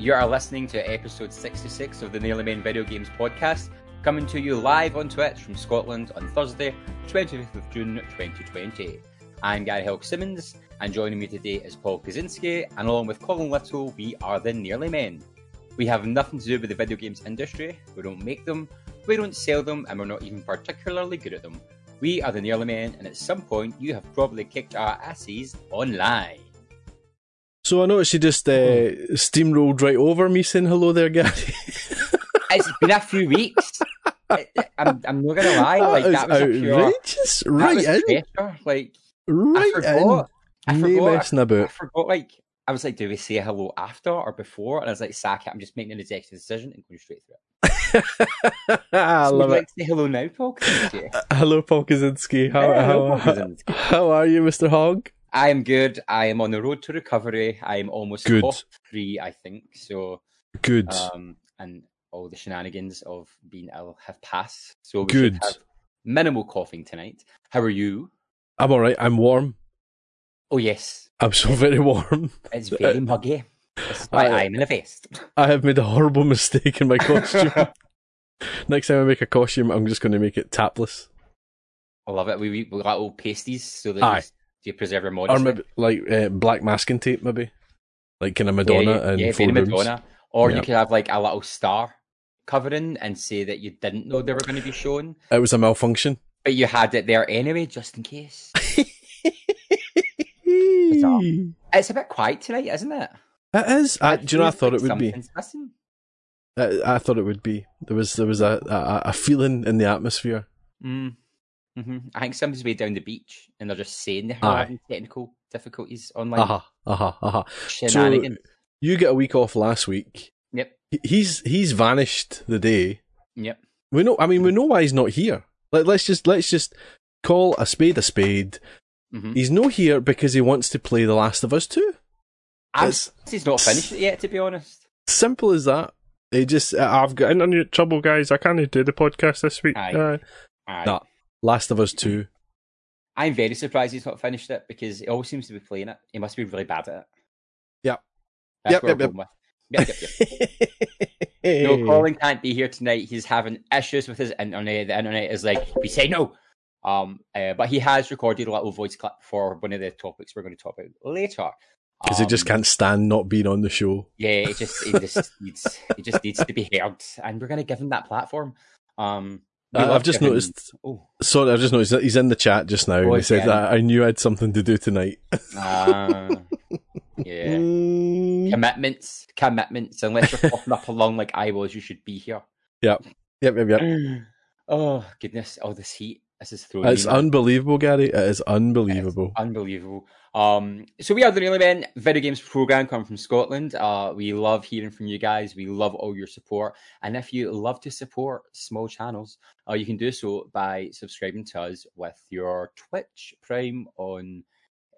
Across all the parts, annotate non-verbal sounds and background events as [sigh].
You are listening to episode 66 of the Nearly Men Video Games Podcast, coming to you live on Twitch from Scotland on Thursday, 25th of June 2020. I'm Garry Helg Simmons, and joining me today is Paul Kaczynski, and along with Colin Little, we are the Nearly Men. We have nothing to do with the video games industry, we don't make them, we don't sell them, and we're not even particularly good at them. We are the Nearly Men, and at some point, you have probably kicked our asses online. So I noticed you just uh, steamrolled right over me saying hello there, Garry. [laughs] it's been a few weeks. I, am I'm not gonna lie, like that was outrageous. pure, right that in, pressure. Like right I forgot. in. I forgot. messing I about. forgot. Like I was like, do we say hello after or before? And I was like, sack it. I'm just making an executive decision and going straight through it. [laughs] I so would love it. like to say hello now, Paul? Kaczynski? [laughs] Hello, Paul Kaczynski. How, hello, how, Paul how, Kaczynski. how are you, Mr. Hogg? I am good. I am on the road to recovery. I am almost Good. cough free. I think so. Good. Um, and all the shenanigans of being ill have passed. So we Good. have minimal coughing tonight. How are you? I'm all right. I'm warm. Oh yes, I'm so [laughs] very warm. it's very [laughs] muggy. This is why I- I'm in a vest. I have made a horrible [laughs] mistake in my costume. Next time I make a costume, I'm just going to make it tapless. I love it. We we, we got little pasties so Aye. You, you preserve your Or maybe like uh, black masking tape, maybe. Like kind of Madonna yeah, and yeah, four very. Madonna. Or Yeah. you could have like a little star covering and say that you didn't know they were going to be shown, It was a malfunction. but you had it there anyway, just in case. [laughs] It's a bit quiet tonight, isn't it? It is. I, do you know? I thought like it would be. missing. I, I thought it would be. There was there was a, a a feeling in the atmosphere. Mm. Hmm I think somebody's way down the beach and they're just saying they're Aye. having technical difficulties online. Aha, aha, aha. Shenanigans. You get a week off last week. Yep. He's he's vanished the day. Yep. We know. I mean, we know why he's not here. Let, let's just let's just call a spade a spade. hmm He's not here because he wants to play The Last of Us Two. It's He's not finished it yet, to be honest. simple as that. He just uh, I've got internet trouble, guys. I can't do the podcast this week. Aye. Uh, Aye. Nah. Last of Us Two. I'm very surprised he's not finished it because he always seems to be playing it. He must be really bad at it. Yep. That's Yep, yep, yep. with. Yep. [laughs] No, Colin can't be here tonight. He's having issues with his internet. The internet is like, we say no. Um, uh, but he has recorded a little voice clip for one of the topics we're going to talk about later. Because he just Um, can't stand not being on the show. Yeah, it just it just [laughs] needs it just needs to be heard, and we're going to give him that platform. Um, Uh, I've just noticed. Oh, Sorry, I've just noticed that he's in the chat just now. Oh, and he said that I knew I had something to do tonight. uh, yeah. Mm. Commitments, commitments. Unless you're popping up along like I was, you should be here. Yep, yep, yep. [gasps] oh goodness! All this heat. This is throwing It's unbelievable, Garry. It is unbelievable. Unbelievable. Um, so we are the Nearly Men video games program coming from Scotland. Uh, we love hearing from you guys. We love all your support. And if you love to support small channels, uh, you can do so by subscribing to us with your Twitch Prime on.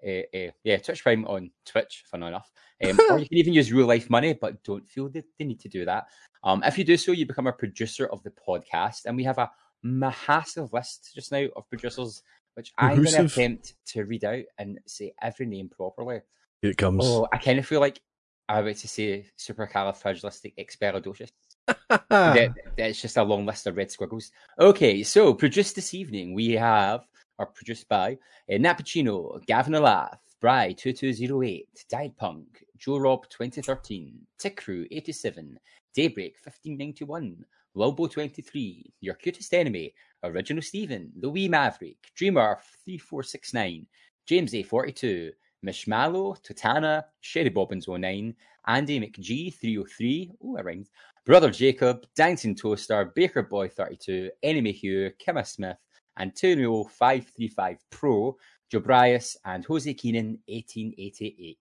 Uh, uh, yeah, Twitch Prime on Twitch, fun enough. Um, or you [laughs] can even use real life money, but don't feel the, the need to do that. Um, if you do so, you become a producer of the podcast, and we have a massive list just now of producers, which I'm going to attempt to read out and say every name properly. Here it comes. Oh, I kind of feel like I'm about to say supercalifragilisticexpialidocious. [laughs] That, that's just a long list of red squiggles. Okay, so produced this evening we have, or produced by, uh, Nappuccino, Gavin Alath, Bry 2208, Died Punk, Joe Rob 2013, Tick Crew 87, Daybreak 1591, Lobo 23, Your Cutest Enemy, Original Steven, The Wee Maverick, Dreamer 3469, James A42, Mishmallow, Totana, Sherry Bobbins 09, Andy McG 303, oh, that rhymes, Brother Jacob, Dancing Toaster, Baker Boy 32, Enemy Hugh, Kimma Smith, Antonio 535 Pro, Jobrias, and Jose Keenan 1888.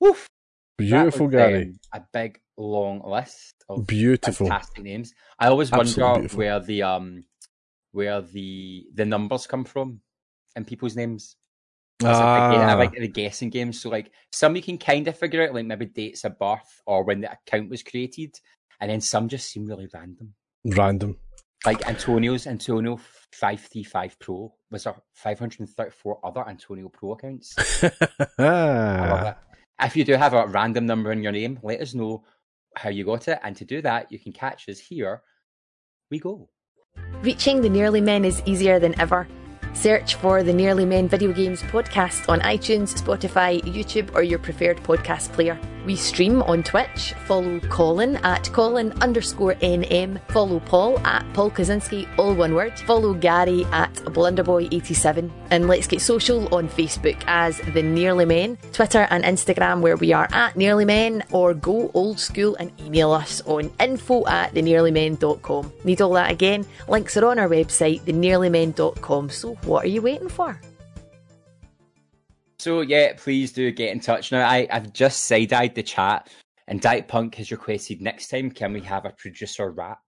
Woof! Beautiful, Garry. um, a big long list of Beautiful. fantastic names. I always Absolutely wonder beautiful. where the um where the the numbers come from in people's names. It's like, I Ah, like the guessing games. So like some you can kind of figure out, like maybe dates of birth or when the account was created, and then some just seem really random. random. Like Antonio's Antonio five three five Pro was there five hundred and thirty four other Antonio Pro accounts. [laughs] I love Ah, it. If you do have a random number in your name, let us know how you got it. And to do that, you can catch us here. We go. Reaching the Nearly Men is easier than ever. Search for the Nearly Men Video Games podcast on iTunes, Spotify, YouTube, or your preferred podcast player. We stream on Twitch. Follow Colin at Colin underscore NM. Follow Paul at Paul Kaczynski, all one word. Follow Garry at Blunderboy87. And let's get social on Facebook as The Nearly Men, Twitter and Instagram where we are at Nearly Men, or go old school and email us on info at thenearlymen.com. Need all that again? Links are on our website, thenearlymen.com. So what are you waiting for? So yeah, please do get in touch. Now I, I've just side-eyed the chat and Diet Punk has requested next time can we have a producer rap?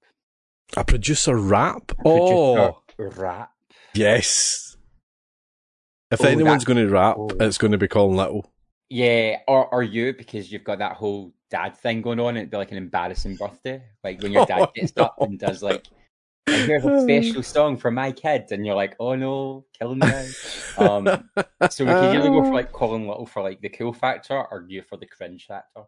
A producer rap? A oh producer rap. yes. If Oh, anyone's going to rap, oh. it's going to be Colin Little. Yeah, or or you because you've got that whole dad thing going on. It'd be like an embarrassing birthday, like when your dad [laughs] Oh, gets no. up and does like, "And "Here's a special [laughs] song for my kid," and you're like, "Oh no, killing me." now." Um, so we can either go for like Colin Little for like the cool factor, or you for the cringe factor.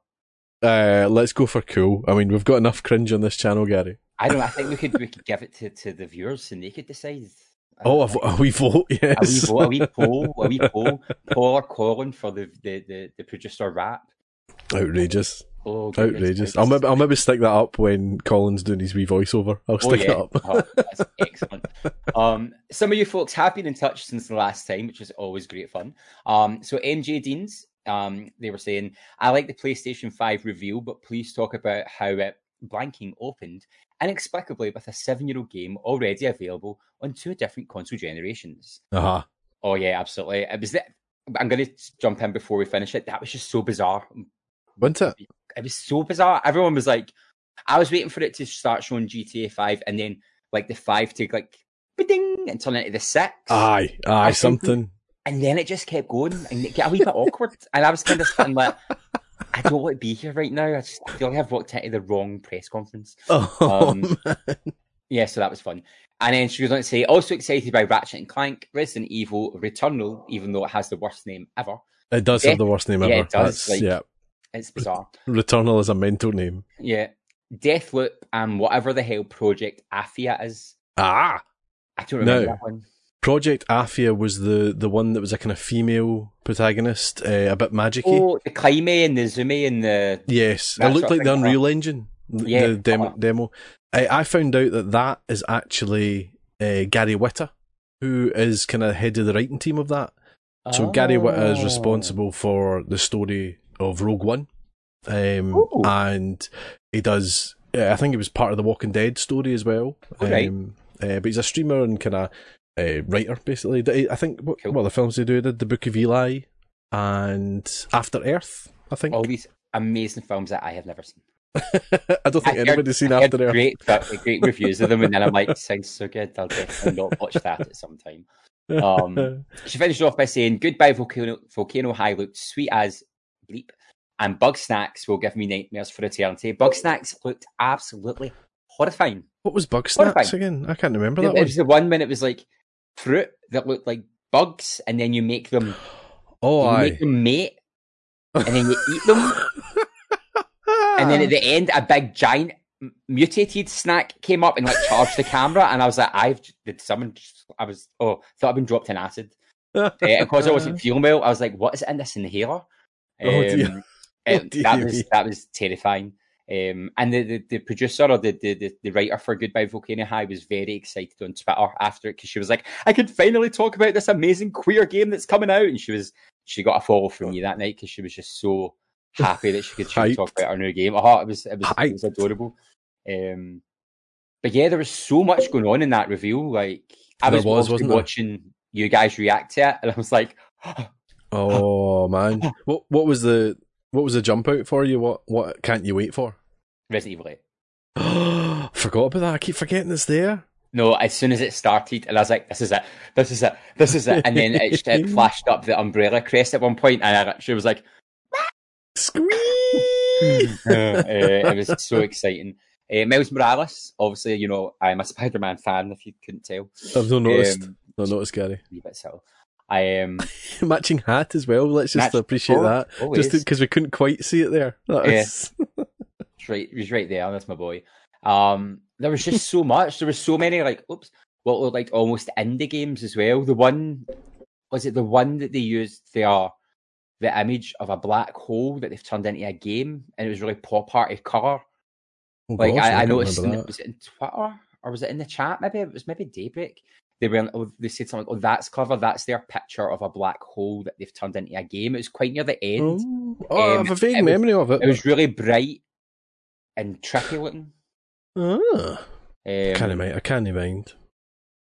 Uh, let's go for cool. I mean, we've got enough cringe on this channel, Garry. I don't. I think we could we could give it to, to the viewers and they could decide. Oh, don't a, know. a wee vote, a wee yes. vote, a wee poll, a wee poll, Paul or Colin for the the the, the producer rap. Outrageous. Oh, Outrageous. I'll maybe, I'll maybe stick that up when Colin's doing his wee voiceover. I'll Oh, stick yeah. it up. Oh, that's excellent. [laughs] Um, some of you folks have been in touch since the last time, which is always great fun. Um, so MJ Deans, um, they were saying, I like the PlayStation 5 reveal, but please talk about how it blanking opened inexplicably with a seven-year-old game already available on two different console generations. Uh-huh. Oh yeah, absolutely. It was that. I'm going to jump in before we finish it. That was just so bizarre. Wasn't it? It was so bizarre. Everyone was like, I was waiting for it to start showing GTA 5 and then like the 5 to like ding and turn into the 6. Aye, aye, I something. And then it just kept going and it got a wee bit awkward. [laughs] And I was kind of sitting like, I don't want to be here right now. I just I feel like I've walked into the wrong press conference. [laughs] Oh, Um, Yeah, so that was fun. And then she goes on to say, also excited by Ratchet and Clank, Resident Evil, Returnal, even though it has the worst name ever. it does yeah. have the worst name Yeah, ever. it does, like- yeah, It's bizarre. Returnal is a mental name. Yeah. Deathloop and whatever the hell Project Athia is. Ah, I don't remember No. that one. Project Athia was the the one that was a kind of female protagonist, uh, a bit magicy. Oh, the Climate and the Zumi and the. Yes, it looked like the Unreal Engine. Yeah, the demo. uh-huh. demo. I, I found out that that is actually uh, Gary Whitta, who is kind of head of the writing team of that. So Gary Whitta is Oh. responsible for the story of Rogue One, um, and he does. Uh, I think it was part of the Walking Dead story as well. Alright. Um, uh, but he's a streamer and kind of uh, writer, basically. I think what, Cool. what the films they do did the Book of Eli and After Earth. I think. All these amazing films that I have never seen. [laughs] I don't think I heard- anybody's seen I After Earth. Great, great reviews of them, and then I'm like, [laughs] sounds so good. I'll definitely not watch that at some time. [laughs] Um, She finished off by saying, Goodbye, Volcano, Volcano High looked sweet as bleep, and Bugsnax will give me nightmares for eternity. Bugsnax looked absolutely horrifying. what was Bugsnax if again? I can't remember It, that it one. was the one when it was like fruit that looked like bugs, and then you make them, [gasps] Oh, you aye. make them mate, and then you eat them, [laughs] and then at the end, a big giant mutated snack came up and like charged the camera, and I was like, I've did someone? Just, I was oh, thought I'd been dropped in acid. [laughs] Uh, because I wasn't feeling well, I was like, "What is it in this inhaler?" Oh. Um, Oh, dear [laughs] that was that was terrifying. Um, and the, the, the producer or the, the, the, writer for Goodbye Volcano High was very excited on Twitter after it because she was like, "I could finally talk about this amazing queer game that's coming out," and she was she got a follow from me that night because she was just so happy that she could [laughs] talk about her new game. Oh, it was it was, it was adorable. Um, but yeah, there was so much going on in that reveal. Like I was, was, wasn't there? watching you guys react to it, and I was like, [gasps] Oh man, [laughs] what what was the what was the jump out for you? What what can't you wait for? Resident Evil 8. [gasps] Forgot about that. I keep forgetting it's there. No, as soon as it started, and I was like, "This is it, this is it, this is it," and then it, it [laughs] flashed up the umbrella crest at one point, and I actually was like, Squeak! [laughs] uh, "It was so exciting." Uh, Miles Morales, obviously, you know, I'm a Spider-Man fan. If you couldn't tell, I've not noticed. Um, not noticed, Garry. wee bit subtle. I am um, [laughs] matching hat as well. Let's just appreciate that, always. just because we couldn't quite see it there. That yeah. [laughs] right, he's right there. That's my boy. Um, there was just so much. There was so many like, oops, what looked like almost indie games as well. The one was it the one that they used the the image of a black hole that they've turned into a game, and it was really pop arty color. Oh, like gosh, I, I, noticed, in, was it in Twitter or was it in the chat? Maybe it was maybe Daybreak. They were oh, they said something. Oh, that's clever. That's their picture of a black hole that they've turned into a game. It was quite near the end. Oh, oh um, I have a vague memory was, of it. It was really bright and tricky looking. Ah. Um, can't mind. I can't mind.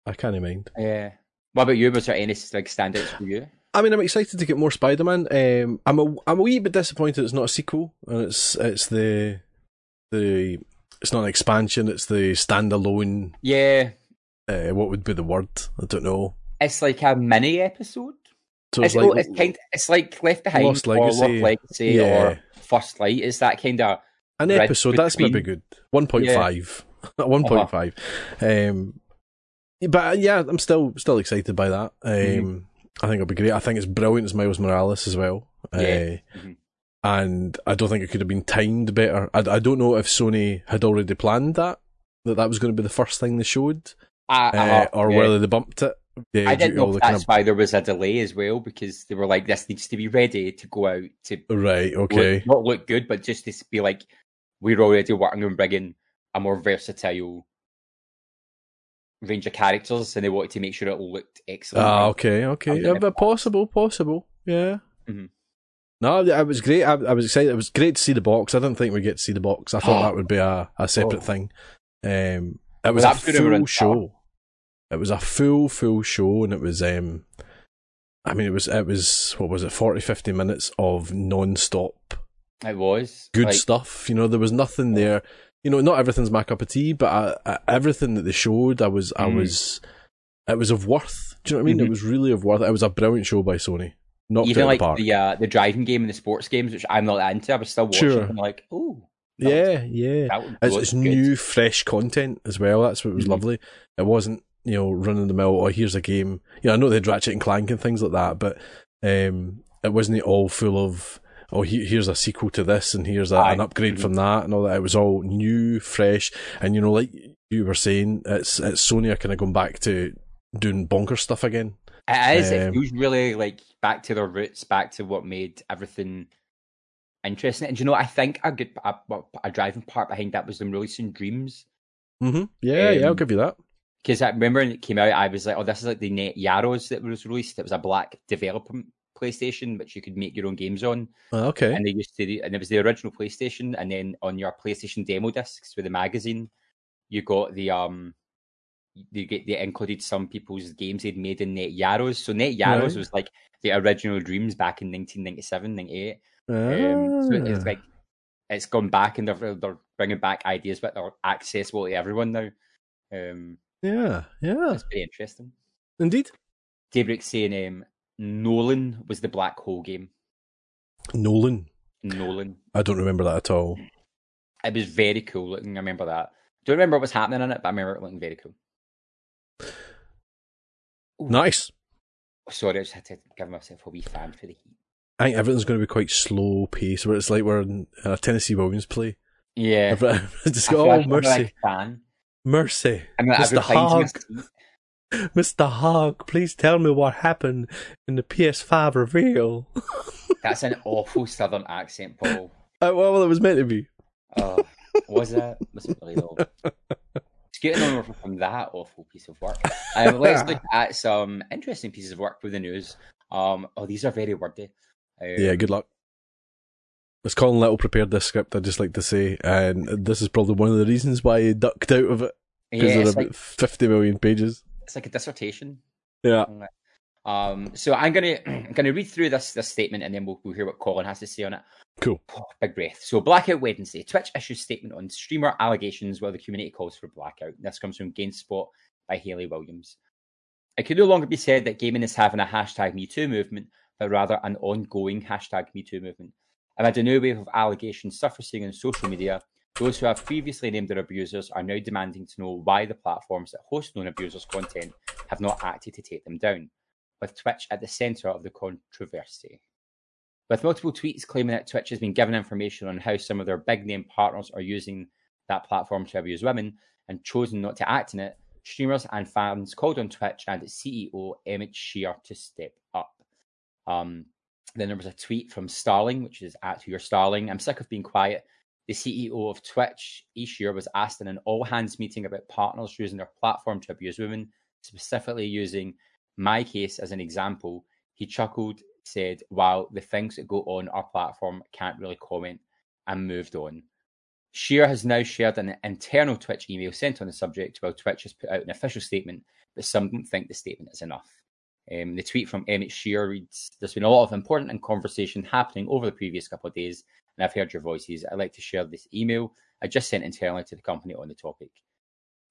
I can't mind. Yeah. What about you? Was there any like standouts for you? I mean, I'm excited to get more Spider-Man. Um, I'm a I'm a wee bit disappointed it's not a sequel and it's it's the the it's not an expansion. It's the standalone. Yeah. Uh, what would be the word? I don't know. It's like a mini episode. So it's, it's like it's, kind. It's like Left Behind, Lost Legacy, or Legacy, yeah. or First Light. Is that kind of an episode? That's maybe good. One point five. [laughs] One point five. Um, but yeah, I'm still still excited by that. Um, mm-hmm. I think it'll be great. I think it's brilliant as Miles Morales as well. Yeah. Uh, mm-hmm and I don't think it could have been timed better. I, I don't know if Sony had already planned that that that was going to be the first thing they showed, uh, or whether they bumped it. I didn't know that's kind of... why there was a delay as well because they were like, "This needs to be ready to go out to right, okay, look, not look good, but just to be like, we're already working on bringing a more versatile range of characters, and they wanted to make sure it looked excellent. Ah, okay, okay, yeah, but possible, possible, yeah. Mm-hmm. No, it was great. I, I, was excited. It was great to see the box. I didn't think we'd get to see the box. I thought [gasps] that would be a, a separate oh. thing. Um, it was well, a full show. It was a full, full show, and it was. Um, I mean, it was. It was. What was it? 40, 50 minutes of non-stop. It was good like... stuff. You know, there was nothing there. You know, not everything's my cup of tea, but I, I, everything that they showed, I was. Mm. I was. It was of worth. Do you know what I mean? Mm-hmm. It was really of worth. It was a brilliant show by Sony. not Even like the, the, uh, the driving game and the sports games, which I'm not into, I was still watching. Sure. And like, oh, yeah, was, yeah. It's, it's new, fresh content as well. That's what was mm-hmm. lovely. It wasn't you know running the mill. Oh, here's a game. You know, I know they had Ratchet and Clank and things like that, but um, it wasn't all full of oh he, here's a sequel to this and here's a, an upgrade from that and all that. It was all new, fresh, and you know, like you were saying, it's it's Sony kind of going back to doing bonker stuff again. It is. Um, it feels really like back to their roots, back to what made everything interesting. And you know, I think a good a, a driving part behind that was them releasing Dreams. Mm-hmm. Yeah, um, yeah, I'll um, give you that. Because I remember when it came out, I was like, "Oh, this is like the Net Yaroze that was released. It was a black development PlayStation, which you could make your own games on. Oh, okay. And they used to, and it was the original PlayStation, and then on your PlayStation demo discs with the magazine, you got the um they get they included some people's games they'd made in Net Yaroze. So Net Yaroze right. was like the original Dreams back in 1997, 98. Ah. Um, so it's ah. like it's gone back and they're they're bringing back ideas, but they're accessible to everyone now. Um, yeah, yeah, it's pretty interesting. Indeed. Daybreak saying um, Nolan was the black hole game. Nolan. Nolan. I don't remember that at all. It was very cool looking. I remember that. Don't remember what was happening in it, but I remember it looking very cool. Ooh. Nice. Sorry, I just had to give myself a wee fan for the heat. I think everything's going to be quite slow pace, where it's like we're in a Tennessee Williams play. Yeah. [laughs] just go, oh, mercy. Like fan. Mercy. Mr. Hogg. Mr. Hogg, please tell me what happened in the PS5 reveal. [laughs] That's an awful southern accent, Paul. Uh, well, it was meant to be. Oh, was it? It really though? getting on from that awful piece of work. Um, let's look [laughs] at some interesting pieces of work with the news. Um, oh, these are very wordy. Um, yeah, good luck. As Colin Little prepared this script, I'd just like to say, and this is probably one of the reasons why he ducked out of it because yeah, there are about like, 50 million pages. It's like a dissertation. Yeah. Um, so I'm gonna [clears throat] I'm gonna read through this this statement and then we'll, we'll hear what Colin has to say on it. Cool. Oh, big breath. So, Blackout Wednesday. Twitch issues statement on streamer allegations while the community calls for blackout. This comes from GameSpot by Haley Williams. It could no longer be said that gaming is having a hashtag MeToo movement, but rather an ongoing hashtag MeToo movement. Amid a new wave of allegations surfacing on social media, those who have previously named their abusers are now demanding to know why the platforms that host known abusers' content have not acted to take them down. with Twitch at the centre of the controversy. With multiple tweets claiming that Twitch has been given information on how some of their big name partners are using that platform to abuse women and chosen not to act in it, streamers and fans called on Twitch and its CEO Emmett Shear to step up. Um, then there was a tweet from Starling, which is at your Starling. I'm sick of being quiet. The CEO of Twitch, Shear, was asked in an all hands meeting about partners using their platform to abuse women, specifically using my case as an example. He chuckled, said, Wow, the things that go on our platform can't really comment, and moved on. Shear has now shared an internal Twitch email sent on the subject, while Twitch has put out an official statement, but some don't think the statement is enough. Um, the tweet from Emmett Shear reads There's been a lot of important and conversation happening over the previous couple of days, and I've heard your voices. I'd like to share this email I just sent internally to the company on the topic.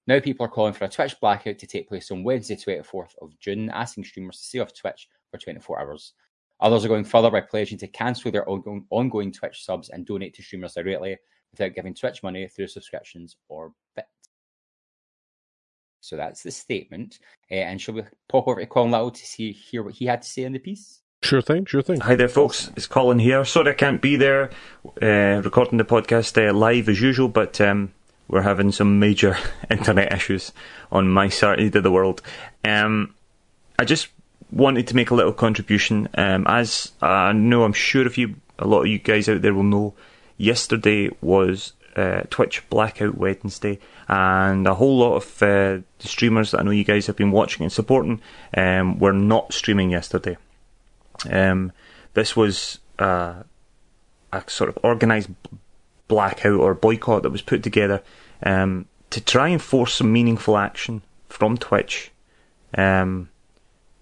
Now, people are calling for a Twitch blackout to take place on Wednesday, 24th of June, asking streamers to stay off Twitch for 24 hours. Others are going further by pledging to cancel their ongoing, ongoing Twitch subs and donate to streamers directly without giving Twitch money through subscriptions or bits. So that's the statement. Uh, and shall we pop over to Colin Little to see hear what he had to say in the piece? Sure thing, sure thing. Hi there, folks. It's Colin here. Sorry I can't be there uh, recording the podcast uh, live as usual, but um, we're having some major [laughs] internet issues on my side of the world. Um, I just wanted to make a little contribution. Um, as I know, I'm sure if you, a lot of you guys out there will know, yesterday was uh, Twitch Blackout Wednesday, and a whole lot of uh, the streamers that I know you guys have been watching and supporting um, were not streaming yesterday. Um, this was uh, a sort of organised blackout or boycott that was put together um, to try and force some meaningful action from Twitch um,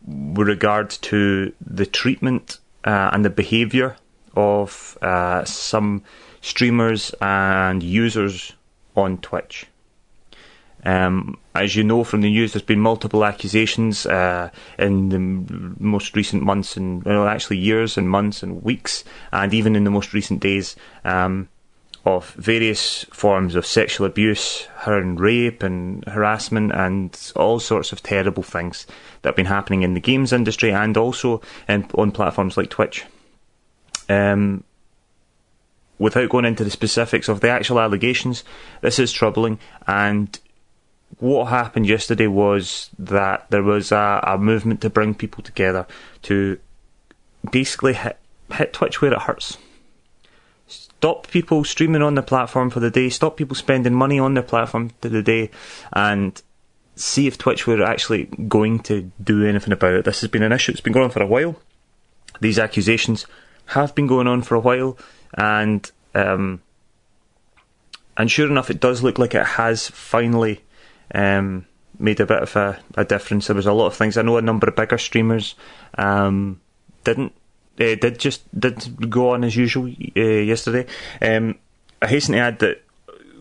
with regard to the treatment uh, and the behaviour of uh, some streamers and users on Twitch. Um, as you know from the news, there's been multiple accusations uh, in the most recent months and well, actually years and months and weeks, and even in the most recent days, um, of various forms of sexual abuse, and rape and harassment, and all sorts of terrible things that have been happening in the games industry and also in, on platforms like Twitch. Um, without going into the specifics of the actual allegations, this is troubling and what happened yesterday was that there was a, a movement to bring people together to basically hit, hit Twitch where it hurts. Stop people streaming on the platform for the day, stop people spending money on their platform for the day, and see if Twitch were actually going to do anything about it. This has been an issue, it's been going on for a while. These accusations have been going on for a while, and um, and sure enough, it does look like it has finally um, made a bit of a, a, difference. There was a lot of things. I know a number of bigger streamers um, didn't uh, did just did go on as usual uh, yesterday. Um, I hasten to add that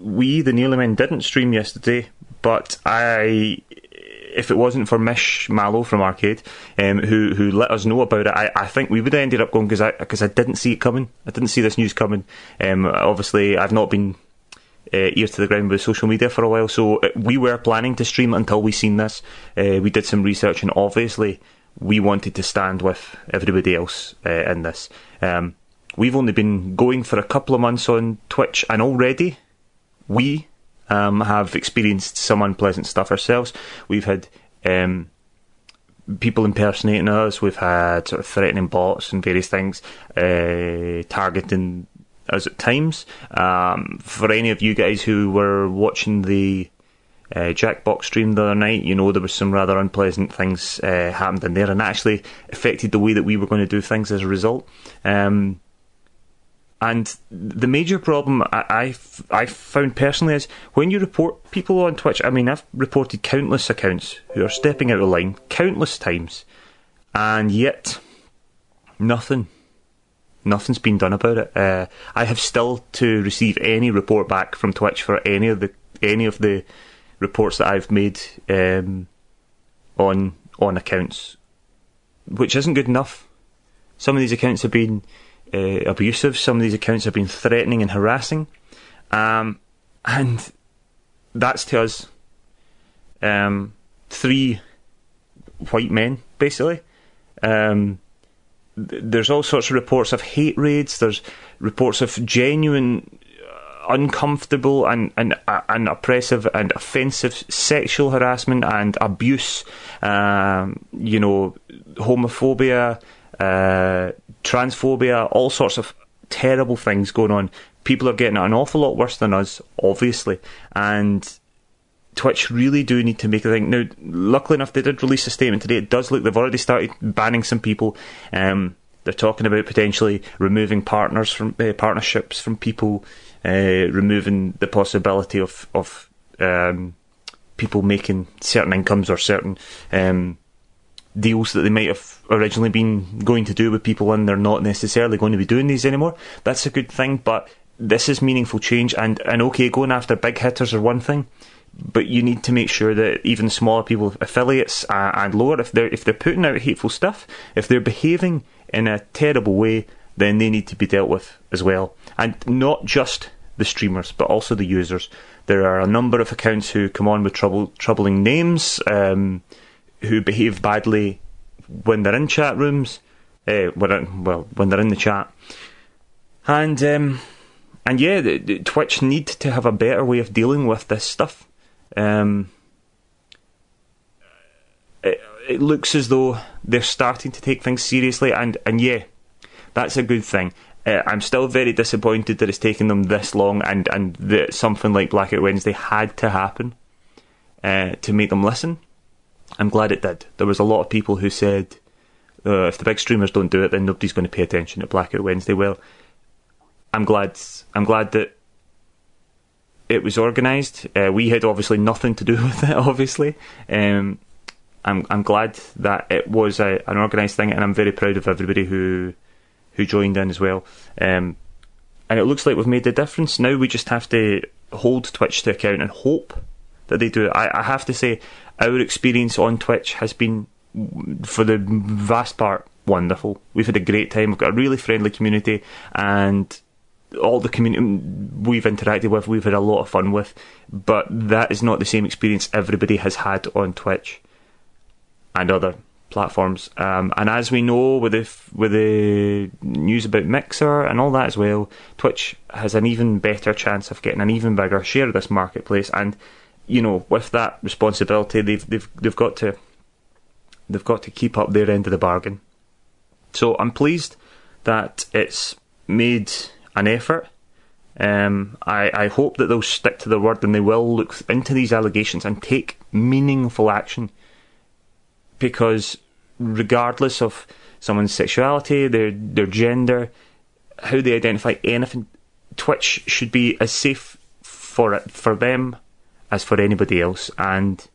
we, the Nearly Men, didn't stream yesterday, but I. If it wasn't for Mish Mallow from Arcade, um, who who let us know about it, I, I think we would have ended up going because I because I didn't see it coming. I didn't see this news coming. Um, obviously, I've not been uh, ear to the ground with social media for a while. So uh, we were planning to stream until we seen this. Uh, we did some research, and obviously we wanted to stand with everybody else uh, in this. Um, we've only been going for a couple of months on Twitch, and already we um, have experienced some unpleasant stuff ourselves. We've had um, people impersonating us. We've had sort of threatening bots and various things, uh, targeting as at times. Um, for any of you guys who were watching the uh, Jackbox stream the other night, you know there was some rather unpleasant things uh, happened in there, and actually affected the way that we were going to do things as a result. Um, and the major problem I, I've found personally is when you report people on Twitch. I mean, I've reported countless accounts who are stepping out of line countless times, and yet nothing nothing's been done about it. Uh, I have still to receive any report back from Twitch for any of the any of the reports that I've made um, on on accounts, which isn't good enough. Some of these accounts have been uh, abusive. Some of these accounts have been threatening and harassing, um, and that's to us um, three white men basically Um, there's all sorts of reports of hate raids. There's reports of genuine uh, uncomfortable and, and uh, and oppressive and offensive sexual harassment and abuse. Um, you know, homophobia, uh, transphobia, all sorts of terrible things going on. People are getting it an awful lot worse than us, obviously, and Twitch really do need to make a thing. Now, luckily enough, they did release a statement today. It does look they've already started banning some people. Um, they're talking about potentially removing partners from uh, partnerships from people, uh, removing the possibility of of um, people making certain incomes or certain um, deals that they might have originally been going to do with people, and they're not necessarily going to be doing these anymore. That's a good thing, but this is meaningful change. And and okay, going after big hitters are one thing but you need to make sure that even smaller people, affiliates uh, and lower, if they're if they're putting out hateful stuff, if they're behaving in a terrible way, then they need to be dealt with as well, and not just the streamers, but also the users. There are a number of accounts who come on with trouble, troubling names, um, who behave badly when they're in chat rooms, uh, when, well, when they're in the chat, and um, and yeah, Twitch need to have a better way of dealing with this stuff. Um, it, it looks as though they're starting to take things seriously, and, and yeah, that's a good thing. Uh, I'm still very disappointed that it's taken them this long, and, and that something like Blackout Wednesday had to happen uh, to make them listen. I'm glad it did. There was a lot of people who said, uh, if the big streamers don't do it, then nobody's going to pay attention to Blackout Wednesday. Well, I'm glad. I'm glad that it was organised. Uh, we had obviously nothing to do [laughs] with it. Obviously, um, I'm I'm glad that it was a, an organised thing, and I'm very proud of everybody who who joined in as well. Um, and it looks like we've made a difference. Now we just have to hold Twitch to account and hope that they do it. I, I have to say, our experience on Twitch has been, for the vast part, wonderful. We've had a great time. We've got a really friendly community, and all the community we've interacted with, we've had a lot of fun with, but that is not the same experience everybody has had on Twitch and other platforms. Um, and as we know with the with the news about Mixer and all that as well, Twitch has an even better chance of getting an even bigger share of this marketplace. And you know, with that responsibility, they've they've they've got to they've got to keep up their end of the bargain. So I'm pleased that it's made an effort. Um, I, I hope that they'll stick to their word and they will look into these allegations and take meaningful action. Because regardless of someone's sexuality, their their gender, how they identify anything, Twitch should be as safe for it for them as for anybody else. And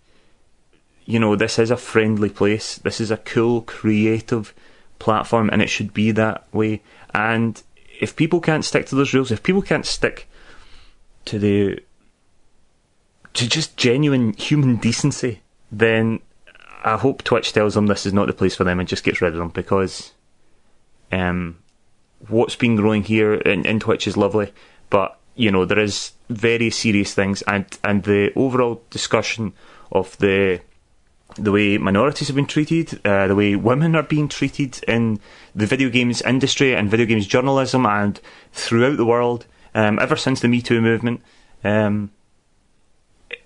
you know, this is a friendly place. This is a cool, creative platform, and it should be that way. And if people can't stick to those rules, if people can't stick to the to just genuine human decency, then I hope Twitch tells them this is not the place for them and just gets rid of them because um, what's been growing here in, in Twitch is lovely, but you know there is very serious things and and the overall discussion of the the way minorities have been treated, uh, the way women are being treated in the video games industry and video games journalism and throughout the world, um, ever since the Me Too movement. Um,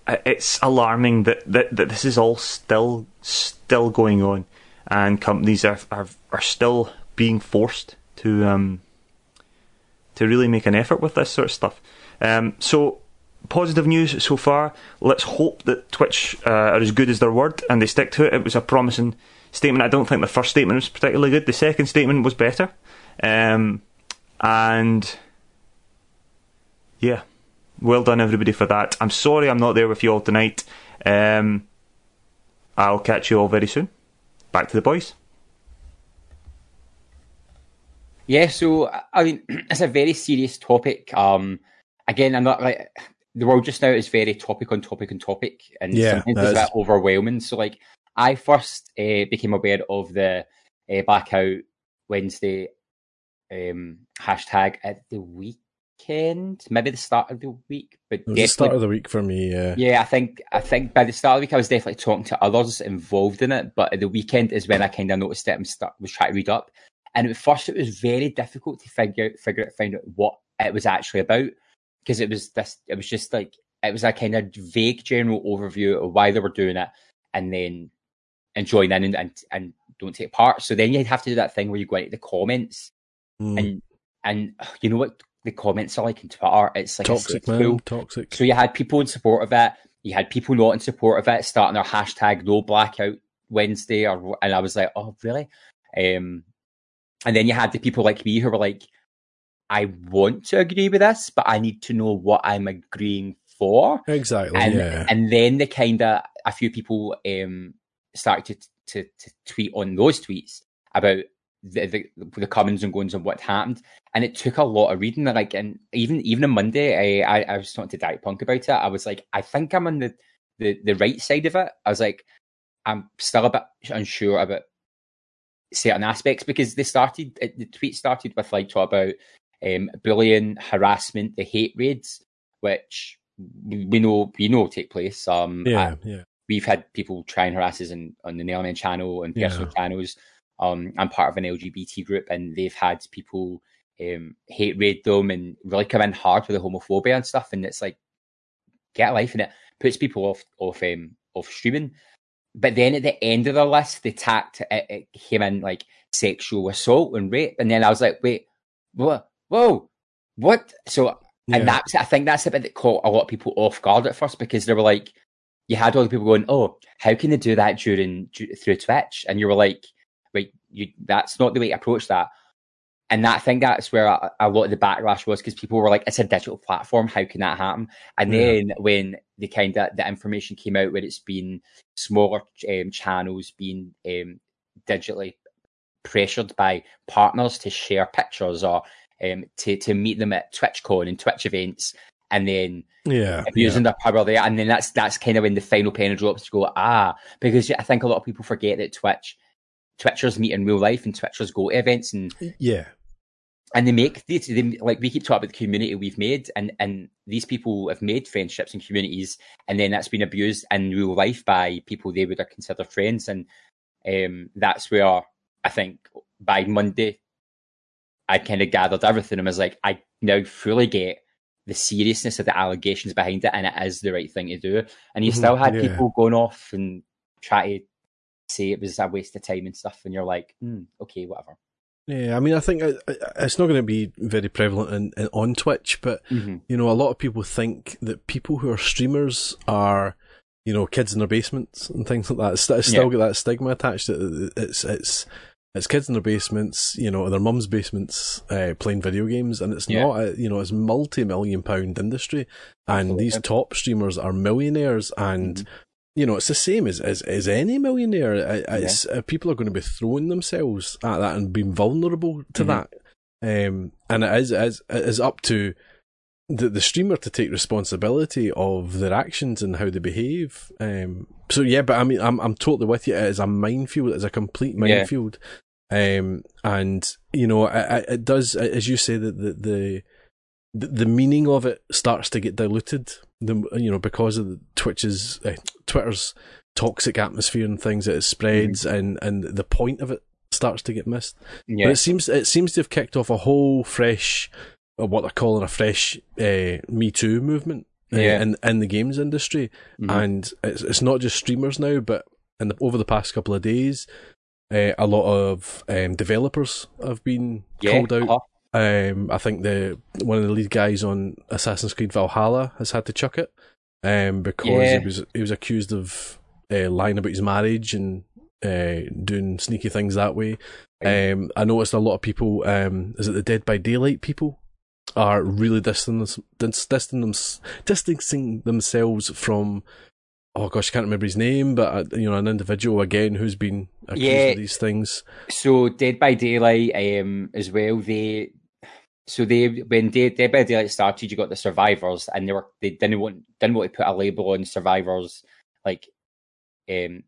it's alarming that, that, that this is all still still going on, and companies are are, are still being forced to um, to really make an effort with this sort of stuff. Um, so positive news so far. Let's hope that Twitch uh, are as good as their word and they stick to it. It was a promising statement. I don't think the first statement was particularly good. The second statement was better. Um, and yeah, well done everybody for that. I'm sorry I'm not there with you all tonight. Um, I'll catch you all very soon. Back to the boys. Yeah, so I mean, [clears throat] it's a very serious topic. Um, again, I'm not like the world just now is very topic on topic on topic, and yeah, sometimes it's a bit overwhelming. So, like, I first uh, became aware of the uh, Blackout Wednesday um, hashtag at the weekend. weekend, maybe the start of the week, but the start of the week for me. Yeah, yeah. I think I think by the start of the week I was definitely talking to others involved in it, but the weekend is when I kind of noticed it and start, was trying to read up. And at first, it was very difficult to figure out, figure out, find out what it was actually about because it was this. It was just like it was a kind of vague general overview of why they were doing it, and then and join in and, and, and don't take part. So then you'd have to do that thing where you go into the comments mm. and and [sighs] you know what the comments are like in Twitter. It's like toxic, man, toxic. So you had people in support of it. You had people not in support of it, starting their hashtag No Blackout Wednesday, or and I was like, oh really? Um, and then you had the people like me who were like, I want to agree with this, but I need to know what I'm agreeing for. Exactly. And, yeah. and then the kind of a few people um, started to, to, to tweet on those tweets about the, the, the comings and goings and what happened, and it took a lot of reading. Like, and even even on Monday, I, I, I was talking to Diet Punk about it. I was like, I think I'm on the, the the right side of it. I was like, I'm still a bit unsure about certain aspects because they started the tweet started with like talk about um, bullying, harassment, the hate raids, which we know we know take place. Um, yeah, yeah. We've had people try and harass us in, on the Nailman channel and personal yeah. channels. Um, I'm part of an LGBT group, and they've had people um, hate raid them and really come in hard with the homophobia and stuff. And it's like, get a life, and it puts people off off um, off streaming. But then at the end of the list, they tacked it, it came in like sexual assault and rape, and then I was like, wait, what? Whoa, what? So, yeah. and that's I think that's the bit that caught a lot of people off guard at first because they were like, you had all the people going, oh, how can they do that during through Twitch? And you were like, wait, you that's not the way to approach that. And that, I think that's where a, a lot of the backlash was because people were like, it's a digital platform. How can that happen? And yeah. then when the kind of the information came out where it's been smaller um, channels being um, digitally pressured by partners to share pictures or um, to, to meet them at TwitchCon and Twitch events and then yeah, abusing yeah. their power there. And then that's that's kind of when the final penny drops to go, ah, because I think a lot of people forget that Twitch Twitchers meet in real life and Twitchers go to events and yeah, and they make these they, like we keep talking about the community we've made and and these people have made friendships and communities and then that's been abused in real life by people they would have considered friends and um, that's where I think by Monday I kind of gathered everything and was like I now fully get the seriousness of the allegations behind it and it is the right thing to do and you mm-hmm, still had yeah. people going off and try to say it was a waste of time and stuff and you're like mm, okay whatever yeah, I mean, I think it's not going to be very prevalent in, in on Twitch, but mm-hmm. you know, a lot of people think that people who are streamers are, you know, kids in their basements and things like that. It's, it's still yeah. got that stigma attached. To it. It's it's it's kids in their basements, you know, in their mum's basements, uh, playing video games, and it's yeah. not, a, you know, it's multi-million pound industry, and Absolutely. these top streamers are millionaires, and mm-hmm you know, it's the same as as, as any millionaire. It's, yeah. uh, people are going to be throwing themselves at that and being vulnerable to mm-hmm. that. Um, and it is, it is it is up to the the streamer to take responsibility of their actions and how they behave. Um, so yeah, but I mean, I'm I'm totally with you. It is a minefield. It's a complete minefield. Yeah. Um, and you know, it, it does, as you say, that the, the the meaning of it starts to get diluted. The you know because of Twitch's uh, Twitter's toxic atmosphere and things that it spreads, mm-hmm. and and the point of it starts to get missed. Yeah. But it seems it seems to have kicked off a whole fresh, what they're calling a fresh uh, Me Too movement. Uh, yeah. in in the games industry, mm-hmm. and it's it's not just streamers now, but in the, over the past couple of days, uh, a lot of um, developers have been yeah. called out. Uh-huh. Um, I think the one of the lead guys on Assassin's Creed Valhalla has had to chuck it um, because yeah. he was he was accused of uh, lying about his marriage and uh, doing sneaky things that way. Um, I noticed a lot of people. Um, is it the Dead by Daylight people? Are really distancing, distancing, distancing themselves from oh gosh, I can't remember his name, but uh, you know, an individual again who's been accused yeah. of these things. So Dead by Daylight, um, as well, they so they when Dead, Dead by Daylight started, you got the survivors, and they were they didn't want didn't want to put a label on survivors like um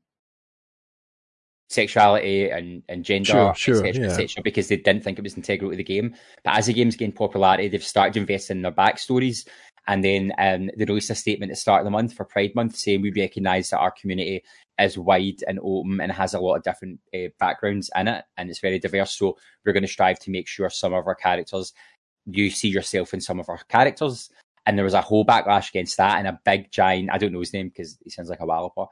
sexuality and, and gender, sure, sure, etc., yeah. etc., because they didn't think it was integral to the game. But as the game's gained popularity, they've started investing in their backstories. And then um, they released a statement at the start of the month for Pride Month saying we recognise that our community is wide and open and has a lot of different uh, backgrounds in it and it's very diverse. So we're going to strive to make sure some of our characters, you see yourself in some of our characters. And there was a whole backlash against that and a big giant, I don't know his name because he sounds like a walloper.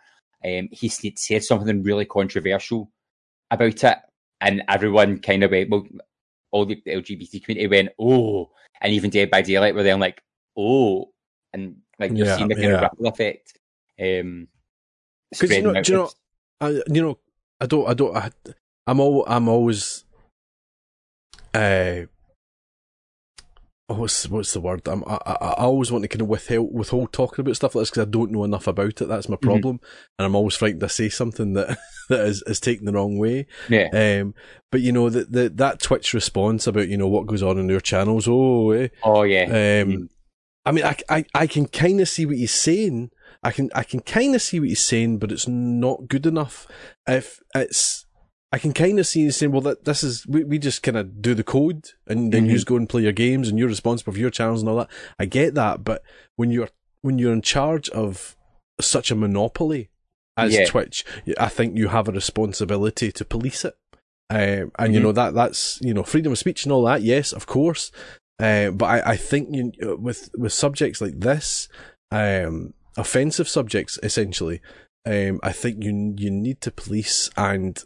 Um, he said something really controversial about it. And everyone kind of went, well, all the LGBT community went, oh, and even Dead by Daylight were then like, oh, and like you're Yeah, seeing the kind yeah. of ripple effect. Um, Because you know, do you know. I, you know, I don't, I don't, I, I'm all, I'm always, uh, oh, what's what's the word? I'm, I, I I always want to kind of withhold withhold talking about stuff like this because I don't know enough about it. That's my problem, and I'm always frightened to say something that [laughs] that is is taken the wrong way. yeah. Um, but you know that the, that Twitch response about you know what goes on in their channels. Oh, eh, Oh yeah. um, Mm. I mean, I, I, I can kind of see what he's saying. I can, I can kind of see what he's saying, but it's not good enough. If it's, I can kind of see you saying, well, that this is, we, we just kind of do the code and then Mhm. you just go and play your games and you're responsible for your channels and all that. I get that, but when you're, when you're in charge of such a monopoly as Yeah. Twitch, I think you have a responsibility to police it. Um, and you Mhm. know that that's you know freedom of speech and all that. Yes, of course. Uh, but I, I think you, with with subjects like this, um, offensive subjects essentially, um, I think you you need to police and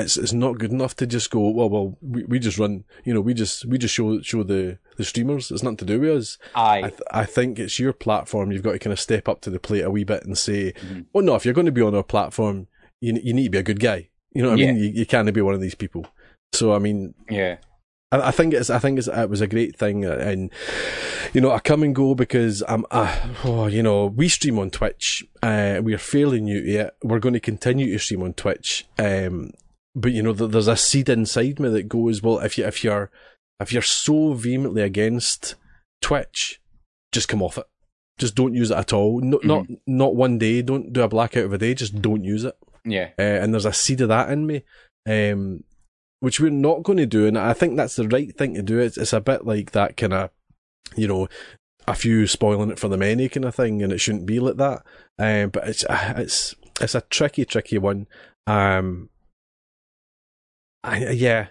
it's it's not good enough to just go well well we, we just run you know we just we just show show the the streamers it's nothing to do with us Aye. I, th- I think it's your platform. You've got to kind of step up to the plate a wee bit and say, Mhm. well, no, if you're going to be on our platform, you you need to be a good guy. You know what I mean? You, you can't be one of these people. So I mean, yeah. I, I think it's I think it's, it was a great thing, uh, and you know I come and go because I'm uh, oh you know we stream on Twitch. Uh, we are fairly new to it. We're going to continue to stream on Twitch. Um, but you know th- there's a seed inside me that goes well if you if you're if you're so vehemently against Twitch, just come off it. Just don't use it at all. No, Not not one day. Don't do a blackout of a day. Just don't use it Yeah. uh, and there's a seed of that in me, um, which we're not going to do, and I think that's the right thing to do. It's, it's a bit like that kind of, you know, a few spoiling it for the many kind of thing, and it shouldn't be like that. Um, but it's uh, it's it's a tricky, tricky one. Um, I, yeah,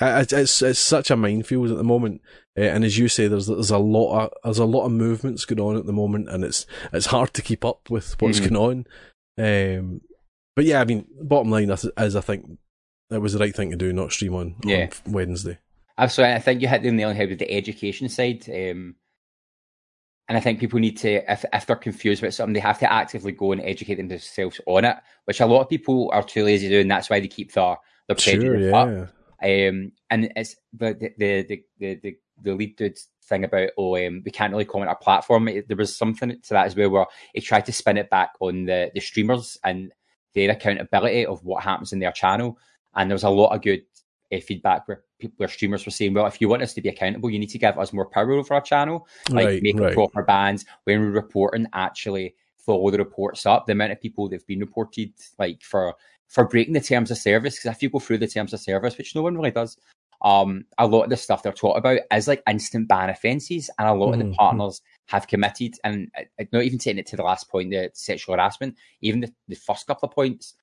I- it's, it's it's such a minefield at the moment, uh, and as you say, there's there's a lot of there's a lot of movements going on at the moment, and it's it's hard to keep up with what's Mhm. going on. Um, but yeah, I mean, bottom line is, is I think it was the right thing to do, not stream on, Yeah. on Wednesday. Absolutely. I think you hit the nail on the head with the education side. Um, and I think people need to, if, if they're confused about something, they have to actively go and educate themselves on it, which a lot of people are too lazy to do, and that's why they keep their, their Sure, prejudice up. yeah. Um, and it's the the the the the, the lead dude thing about oh um, we can't really comment our platform. It- there was something to that as well where he tried to spin it back on the the streamers and their accountability of what happens in their channel. And there was a lot of good uh, feedback where people, where streamers were saying, well, if you want us to be accountable, you need to give us more power over our channel, like Right, making right. proper bans when we're reporting. Actually, follow the reports up. The amount of people that've been reported, like for for breaking the terms of service, because if you go through the terms of service, which no one really does, um, a lot of the stuff they're taught about is like instant ban offences, and a lot of Mhm. the partners have committed, and uh, not even taking it to the last point, the sexual harassment, even the, the first couple of points,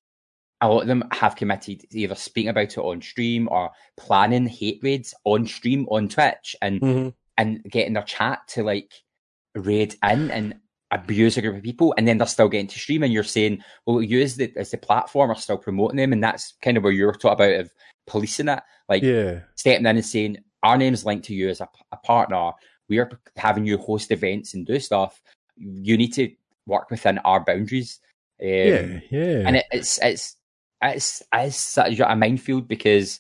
a lot of them have committed either speaking about it on stream or planning hate raids on stream on Twitch, and hmm and getting their chat to like raid in and abuse a group of people, and then they're still getting to stream, and you're saying, well, you as the as the platform are still promoting them, and that's kind of where you're taught about of policing it, like Yeah, stepping in and saying our name's linked to you as a, a partner. We are having you host events and do stuff. You need to work within our boundaries. Um, yeah, yeah. and it, it's it's it's it's such a minefield because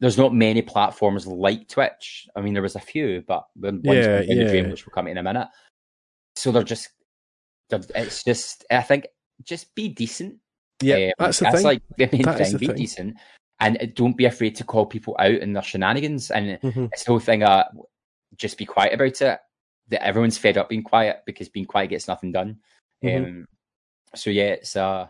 there's not many platforms like Twitch. I mean, there was a few, but the ones Yeah, in the dream, yeah. which will come in a minute. So they're just, it's just. I think just be decent. yeah, Um, that's the thing. like [laughs] the main That thing. the Be thing. decent, and uh, don't be afraid to call people out in their shenanigans. And Mhm. it's the whole thing. Uh, just be quiet about it. That everyone's fed up being quiet because being quiet gets nothing done. Mhm. Um, so yeah, it's uh,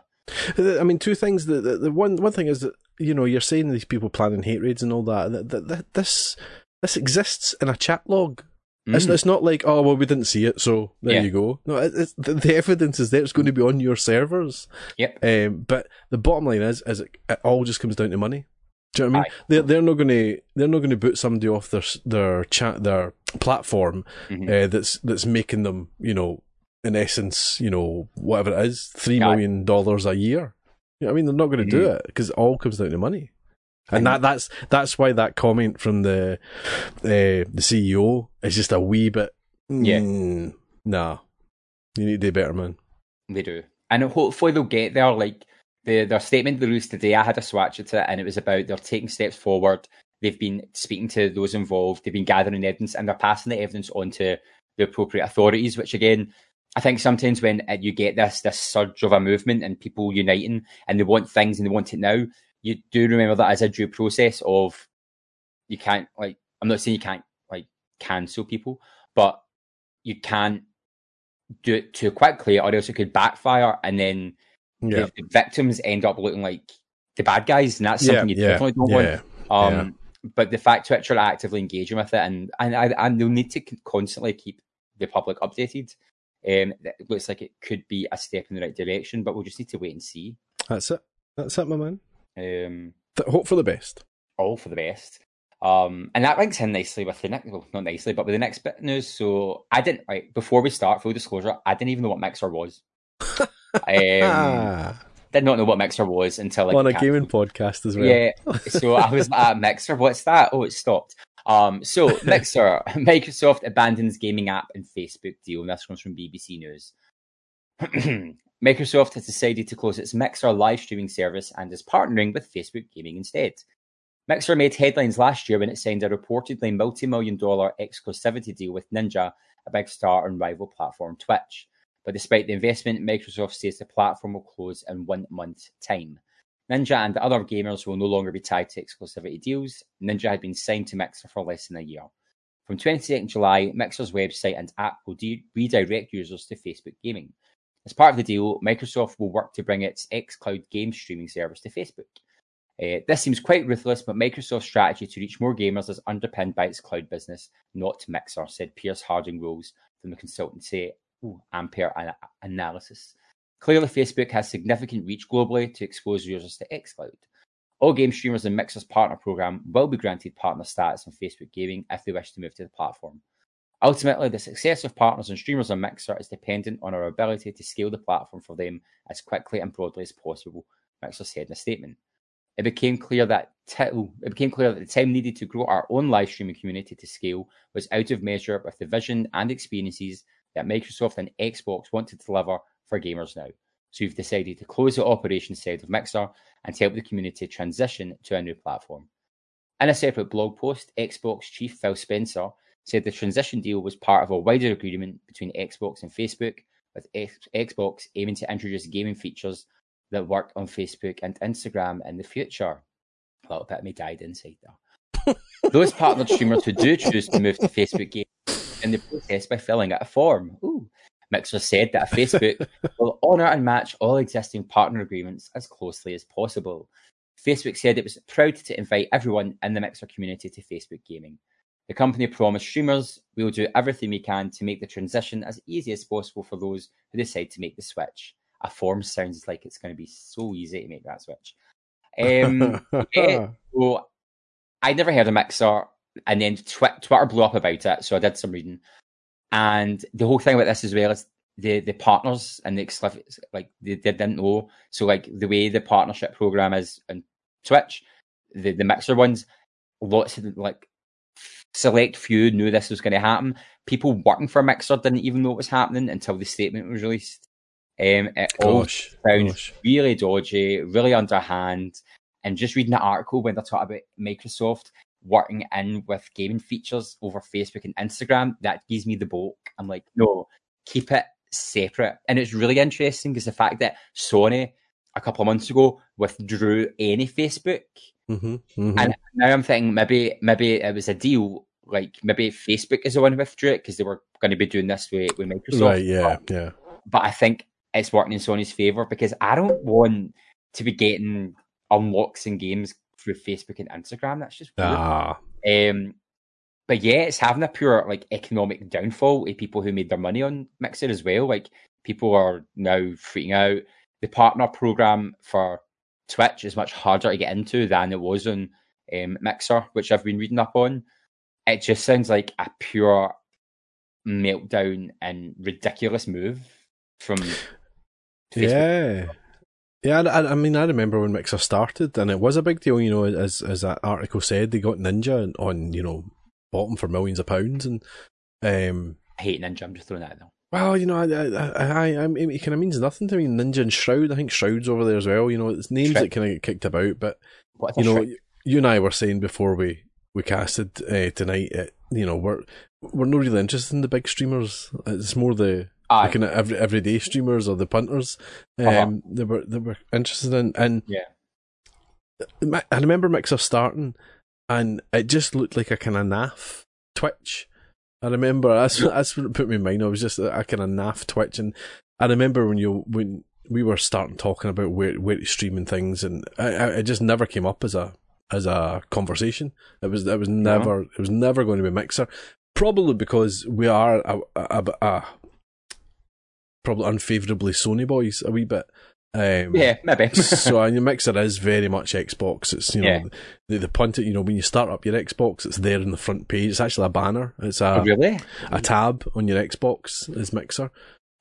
I mean, two things. The, the the one one thing is that you know, you're saying these people planning hate raids and all that. that, that, that this this exists in a chat log. Mm. It's, it's not like, oh, well, we didn't see it, so there yeah. you go. No, it, the, the, evidence is there. It's going to be on your servers. Yep. Um, but the bottom line is, is it, it all just comes down to money. Do you know what I mean? They're, they're not going to they're not going to boot somebody off their their chat their platform mm-hmm. uh, that's that's making them you know in essence you know whatever it is three million dollars a year. You know I mean? They're not going to mm-hmm. do it because it all comes down to money. And that that's that's why that comment from the uh, the CEO is just a wee bit. Yeah. Mm, nah, you need to do better, man. They do, and hopefully they'll get there. Like the, their statement they released today, I had a swatch at it, and it was about they're taking steps forward. They've been speaking to those involved. They've been gathering evidence, and they're passing the evidence on to the appropriate authorities. Which again, I think sometimes when uh, you get this this surge of a movement and people uniting and they want things and they want it now, you do remember that as a due process of you can't like I'm not saying you can't like cancel people, but you can't do it too quickly or else it could backfire and then yeah. the, the, victims end up looking like the bad guys and that's something yeah, you yeah, definitely don't want. Um, but the fact Twitch are actively engaging with it and and, and they'll need to constantly keep the public updated. Um, it looks like it could be a step in the right direction, but we'll just need to wait and see. That's it. That's it, my man. Um, Hope for the best. All for the best. Um, and that links in nicely with the next, well, not nicely, but with the next bit of news. So I didn't, right, before we start, full disclosure, I didn't even know what Mixer was. [laughs] um, did not know what Mixer was until like on a gaming podcast as well. Yeah, [laughs] so I was like, Mixer, what's that? Oh, it stopped. Um, so [laughs] Mixer, Microsoft abandons gaming app and Facebook deal. And this comes from BBC News. [clears throat] Microsoft has decided to close its Mixer live streaming service and is partnering with Facebook Gaming instead. Mixer made headlines last year when it signed a reportedly multi million dollar exclusivity deal with Ninja, a big star on rival platform Twitch. But despite the investment, Microsoft says the platform will close in one month's time. Ninja and other gamers will no longer be tied to exclusivity deals. Ninja had been signed to Mixer for less than a year. From 22nd July, Mixer's website and app will de- redirect users to Facebook Gaming. As part of the deal, Microsoft will work to bring its xCloud game streaming service to Facebook. Uh, this seems quite ruthless, but Microsoft's strategy to reach more gamers is underpinned by its cloud business, not Mixer, said Piers Harding-Rolls from the consultancy ooh, Ampere Analysis. Clearly, Facebook has significant reach globally to expose users to xCloud. All game streamers in Mixer's partner program will be granted partner status on Facebook Gaming if they wish to move to the platform. Ultimately, the success of partners and streamers on Mixer is dependent on our ability to scale the platform for them as quickly and broadly as possible, Mixer said in a statement. It became clear that t- oh, it became clear that the time needed to grow our own live streaming community to scale was out of measure with the vision and experiences that Microsoft and Xbox want to deliver for gamers now. So we've decided to close the operations side of Mixer and help the community transition to a new platform. In a separate blog post, Xbox chief Phil Spencer said the transition deal was part of a wider agreement between Xbox and Facebook, with X- Xbox aiming to introduce gaming features that work on Facebook and Instagram in the future. A little bit of me died inside there. [laughs] Those partnered streamers who do choose to move to Facebook Gaming in the process by filling out a form. Ooh. Mixer said that Facebook [laughs] will honour and match all existing partner agreements as closely as possible. Facebook said it was proud to invite everyone in the Mixer community to Facebook Gaming. The company promised streamers we will do everything we can to make the transition as easy as possible for those who decide to make the switch. A form sounds like it's going to be so easy to make that switch. Um, yeah, [laughs] so I never heard of Mixer, and then tw- Twitter blew up about it, so I did some reading. And the whole thing about this as well is the the partners and the exclusive, like they, they didn't know. So like the way the partnership program is on Twitch, the the Mixer ones, lots of like select few knew this was going to happen. People working for Mixer didn't even know what was happening until the statement was released. Um, it gosh, all sounds gosh. really dodgy, really underhand. And just reading the article when they're talking about Microsoft working in with gaming features over Facebook and Instagram, that gives me the bolt. I'm like, no, keep it separate. And it's really interesting because the fact that Sony a couple of months ago withdrew any Facebook Mm-hmm, mm-hmm. And now I'm thinking maybe maybe it was a deal. Like maybe Facebook is the one who withdrew it because they were going to be doing this with, with Microsoft. Right? Yeah, but, yeah. But I think it's working in Sony's favor because I don't want to be getting unlocks in games through Facebook and Instagram. That's just weird. ah. Um, but yeah, it's having a pure like economic downfall of people who made their money on Mixer as well. Like people are now freaking out. The partner program for Twitch is much harder to get into than it was on um, Mixer, which I've been reading up on. It just sounds like a pure meltdown and ridiculous move from Facebook. Yeah. Yeah, I, I, mean, I remember when Mixer started, and it was a big deal. You know, as as that article said, they got Ninja on, you know, bottom for millions of pounds, and um, I hate Ninja. I'm just throwing that out Well, you know, I, I, I, I it kind of means nothing to me. Ninja and Shroud, I think Shroud's over there as well. You know, it's names Shroud. that kind of get kicked about, but you know, Shroud? you and I were saying before we we casted uh, tonight. Uh, you know, we're we're not really interested in the big streamers. It's more the Aye. kind of every everyday streamers or the punters. Uh-huh. Um, uh-huh. they were they were interested in, and yeah, I remember Mixer starting, and it just looked like a kind of naff Twitch. I remember that's that's what put me in mind. I was just uh, a kind of naff Twitch, and I remember when you when we were starting talking about where where to stream and things, and I, I, it just never came up as a as a conversation. It was it was never it was never going to be Mixer. Probably because we are a, a, a, a probably unfavourably Sony boys a wee bit. Um, yeah, maybe. [laughs] so and your mixer is very much Xbox. It's you know yeah. the the punt. You know when you start up your Xbox, it's there in the front page. It's actually a banner. It's a oh, really a tab on your Xbox is mixer.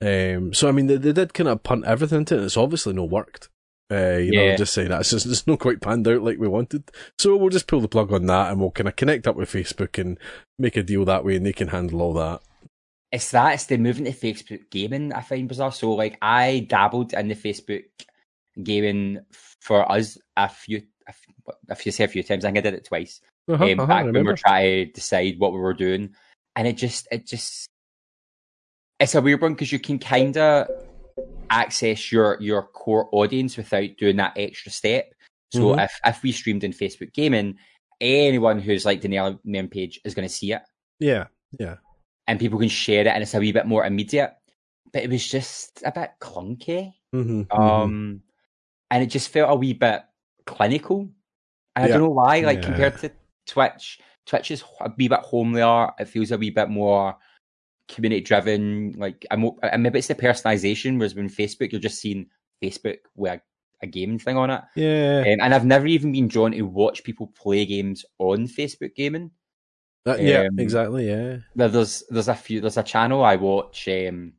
Um, so I mean they, they did kind of punt everything into it. It's obviously no worked. Uh, you yeah. know, just saying that it's just it's not quite panned out like we wanted. So we'll just pull the plug on that, and we'll kind of connect up with Facebook and make a deal that way, and they can handle all that. It's that it's the moving to Facebook gaming I find bizarre. So like I dabbled in the Facebook gaming for us a few, if you say a few times. I think I did it twice. Uh-huh, um, uh-huh, back when we were trying to decide what we were doing, and it just it just it's a weird one because you can kind of access your your core audience without doing that extra step. So mm-hmm. if if we streamed in Facebook Gaming, anyone who's like the main page is going to see it. Yeah, yeah. And people can share it, and it's a wee bit more immediate. But it was just a bit clunky, mm-hmm, um, mm-hmm. and it just felt a wee bit clinical. And I don't know why. Like yeah. compared to Twitch, Twitch is a wee bit homelier. It feels a wee bit more community driven. Like, I'm, and maybe it's the personalization, whereas when Facebook, you're just seeing Facebook with a, a gaming thing on it. Yeah. Um, and I've never even been drawn to watch people play games on Facebook gaming. Uh, yeah, um, exactly. Yeah. There's there's a few there's a channel I watch um,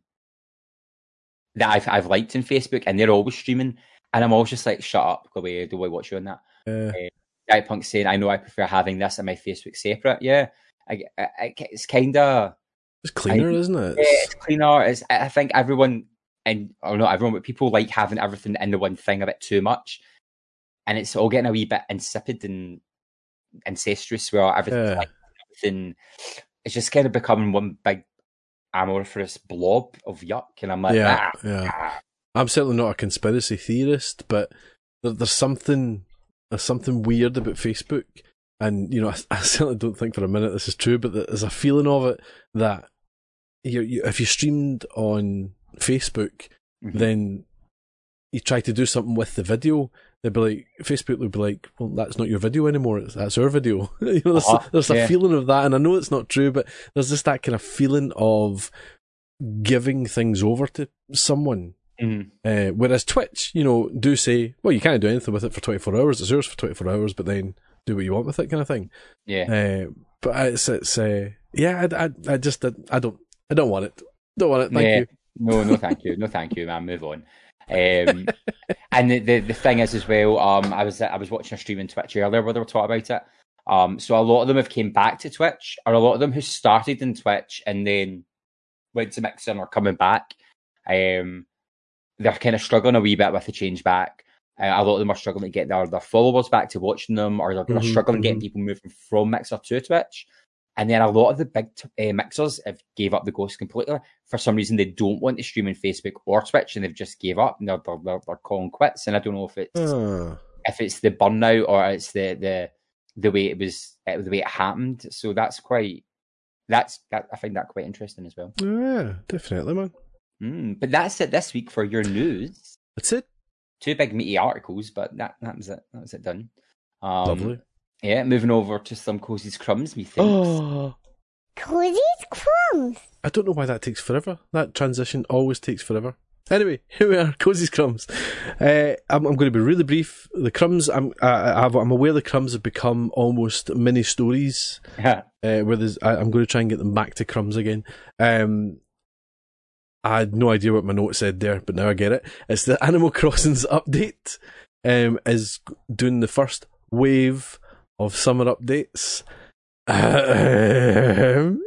that I've I've liked in Facebook, and they're always streaming, and I'm always just like, shut up, go away, do I watch you on that? Yeah. Uh, Punk saying, I know I prefer having this and my Facebook separate. Yeah, I, I, it's kind of it's cleaner, I, isn't it? Yeah, it's cleaner. It's, I think everyone, and or not everyone, but people like having everything in the one thing a bit too much, and it's all getting a wee bit insipid and incestuous. Where everything, yeah. like, everything, it's just kind of becoming one big amorphous blob of yuck, and I'm like, yeah, ah, yeah. Ah. I'm certainly not a conspiracy theorist, but there's something there's something weird about Facebook and you know I, [laughs] I, certainly don't think for a minute this is true, but there's a feeling of it that you, you, if you streamed on Facebook, mm-hmm. then you try to do something with the video, they'd be like, Facebook would be like, well, that's not your video anymore. That's our video. [laughs] you know, there's, uh-huh. there's yeah. a feeling of that. And I know it's not true, but there's just that kind of feeling of giving things over to someone. Mm-hmm. Uh, whereas Twitch, you know, do say, well, you can't do anything with it for 24 hours. It's yours for 24 hours, but then do what you want with it kind of thing. Yeah. Uh, but it's, it's, uh, yeah, I, I, I just, I don't, I don't want it. Don't want it. Thank yeah. you. No, no, [laughs] thank you. No, thank you, man. Move on. Um, and the, the, the thing is as well, um, I was I was watching a stream on Twitch earlier where they were talking about it. Um, so a lot of them have came back to Twitch, or a lot of them who started in Twitch and then went to Mixer or coming back. Um, they're kind of struggling a wee bit with the change back. Uh, a lot of them are struggling to get their, their followers back to watching them, or they're, mm-hmm, struggling mm-hmm. getting people moving from Mixer to Twitch. And then a lot of the big uh, mixers have gave up the ghost completely. For some reason, they don't want to stream in Facebook or Twitch, and they've just gave up and they're, they're, they're calling quits. And I don't know if it's uh. if it's the burnout or it's the the the way it was the way it happened. So that's quite that's that I find that quite interesting as well. Yeah, definitely, man. Mm, but that's it this week for your news. That's it. two big meaty articles, but that that was it. That was it done. Um, Lovely. Yeah, moving over to some Cozy's Crumbs, me think. Oh. [gasps] Cozy's Crumbs. I don't know why that takes forever. That transition always takes forever. Anyway, [laughs] here we are, Cozy's Crumbs. Uh, I'm, I'm, going to be really brief. The crumbs, I'm I, am aware the crumbs have become almost mini stories. [laughs] Yeah. Uh, where there's, I, am going to try and get them back to crumbs again. Um, I had no idea what my note said there, but now I get it. It's the [laughs] Animal Crossing's update um, is doing the first wave of summer updates. Um,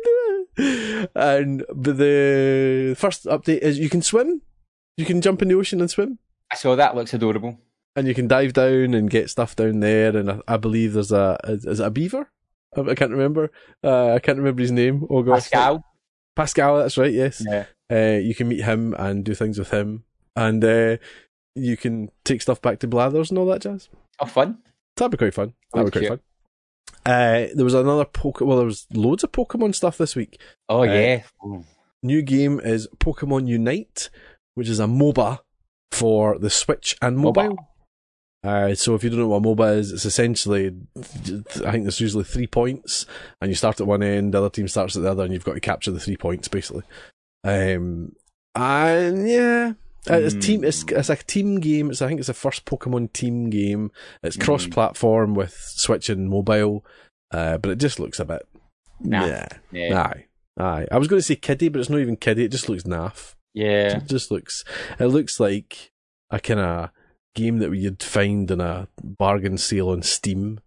[laughs] and but the first update is you can swim. You can jump in the ocean and swim. I saw that. Looks adorable. And you can dive down and get stuff down there. And I, I believe there's a is it a beaver? I, I can't remember. Uh, I can't remember his name. Oh god, Pascal. Pascal. That's right. Yes. Yeah. Uh, you can meet him and do things with him, and uh, you can take stuff back to Blathers and all that jazz. Oh, fun! That'd be quite fun. That would be quite fun. Uh, there was another Pokemon. Well, there was loads of Pokemon stuff this week. Oh yeah. New game is Pokemon Unite, which is a MOBA for the Switch and mobile. Uh, so if you don't know what MOBA is, it's essentially, I think there's usually three points, and you start at one end, the other team starts at the other, and you've got to capture the three points basically. Um, and yeah, uh, it's team. It's, hmm. it's a team game. It's I think it's the first Pokemon team game. It's hmm. cross-platform with Switch and mobile, uh, but it just looks a bit. Nah. Yeah. yeah. Aye. Aye. I was going to say kiddie, but it's not even kiddie. It just looks naff. Yeah. It just looks. It looks like a kind of game that you'd find in a bargain sale on Steam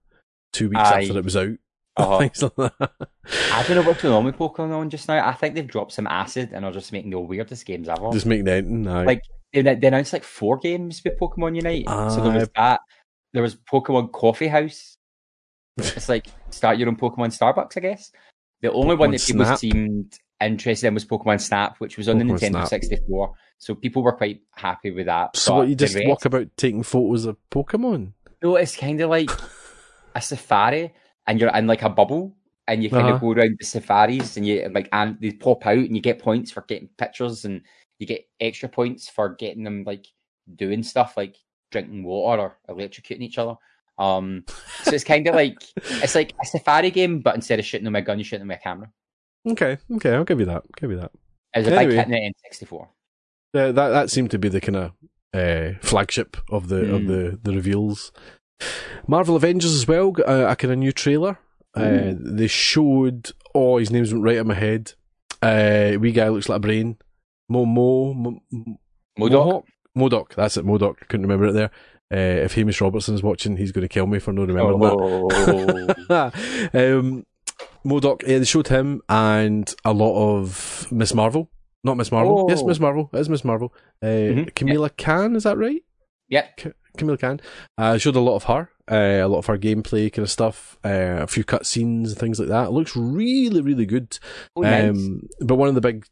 two weeks Aye. after it was out. Uh-huh. [laughs] Things like that. I don't know what's going on with Pokemon just now. I think they've dropped some acid and are just making the weirdest games ever. Just making anything. Aye. Like they, they announced like four games with Pokemon Unite. Uh, so there was that. There was Pokemon Coffee House. [laughs] it's like start your own Pokemon Starbucks, I guess. The only Pokemon one that people Snap. seemed interested in was Pokemon Snap, which was on Pokemon the Nintendo Snap. 64. So people were quite happy with that. So what you just rest, walk about taking photos of Pokemon? No, it's kind of like [laughs] a safari, and you're in like a bubble, and you kind uh-huh. of go around the safaris, and you like and they pop out, and you get points for getting pictures and you get extra points for getting them like doing stuff like drinking water or electrocuting each other. Um, so it's kind of like [laughs] it's like a safari game, but instead of shooting them with a gun, you shoot them with a camera. Okay, okay, I'll give you that. I'll give you that. It was a anyway, big hit in N64. Uh, that that seemed to be the kind of uh, flagship of the mm. of the the reveals. Marvel Avengers as well got a, a kind of new trailer. Uh, they showed. Oh, his name's right in my head. Uh, wee guy looks like a brain. Mo Mo, Mo Modoc. MODOK. That's it. MODOK. Couldn't remember it there. Uh, if Hamish Robertson is watching, he's going to kill me for not remembering oh. that. [laughs] um, MODOK. Yeah, they showed him and a lot of Miss Marvel. Not Miss Marvel. Oh. Yes, Miss Marvel. It is Miss Marvel. Uh, mm-hmm. Kamala yeah. Khan. Is that right? Yeah. K- Kamala Khan. Uh, showed a lot of her. Uh, a lot of her gameplay kind of stuff, uh, a few cutscenes and things like that. It looks really, really good. Oh, nice. um, but one of the big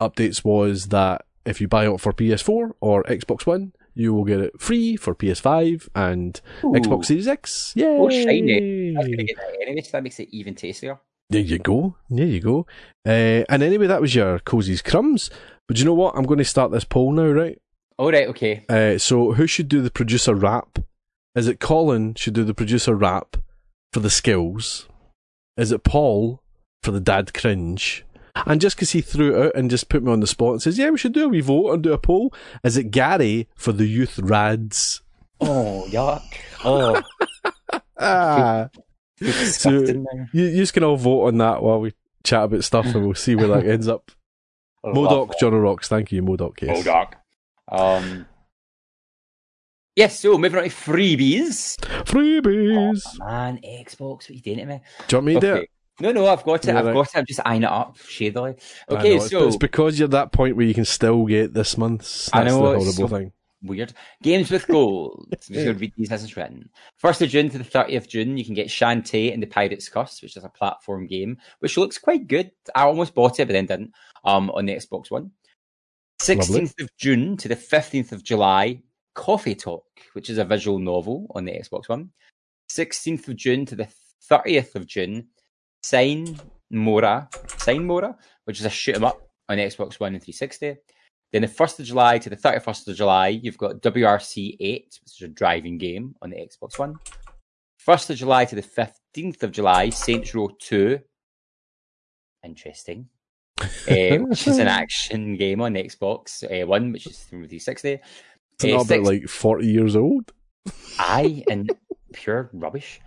updates was that if you buy it for PS4 or Xbox One, you will get it free for PS5 and Ooh. Xbox Series X. Yay! Oh, shiny! Anyway, so that makes it even tastier. There you go. There you go. Uh, and anyway, that was your Cozy's Crumbs. But you know what? I'm going to start this poll now, right? All right, okay. Uh, so, who should do the producer rap? Is it Colin should do the producer rap for the skills? Is it Paul for the dad cringe? And just because he threw it out and just put me on the spot and says, yeah, we should do a wee vote and do a poll, is it Garry for the youth rads? Oh, yuck. Oh. [laughs] ah. so you, you just can all vote on that while we chat about stuff and we'll see where that ends up. [laughs] Modoc, John Rocks. Thank you, Modoc. Yes. MODOK. Um, yes, so moving on to freebies. Freebies. Oh, man, Xbox, what are you doing to me? Do you want me okay. to? No, no, I've got it. I've right. got it. I'm just eyeing it up shadily. Okay, know, so it's because you're at that point where you can still get this month's. That's I know, the horrible so thing. Weird. Games with gold. [laughs] I'm just going to read these as it's written. 1st of June to the 30th of June, you can get Shantae and the Pirate's Curse, which is a platform game, which looks quite good. I almost bought it, but then didn't, um, on the Xbox One. 16th Lovely. of June to the 15th of July, Coffee Talk, which is a visual novel on the Xbox One. 16th of June to the 30th of June, Sine Mora, Sine Mora, which is a shoot 'em up on Xbox One and 360. Then the 1st of July to the 31st of July, you've got WRC 8, which is a driving game on the Xbox One. 1st of July to the 15th of July, Saints Row 2. Interesting. Uh, [laughs] which is an action game on Xbox uh, One, which is 360. It's uh, not about like 40 years old. Aye, and [laughs] pure rubbish.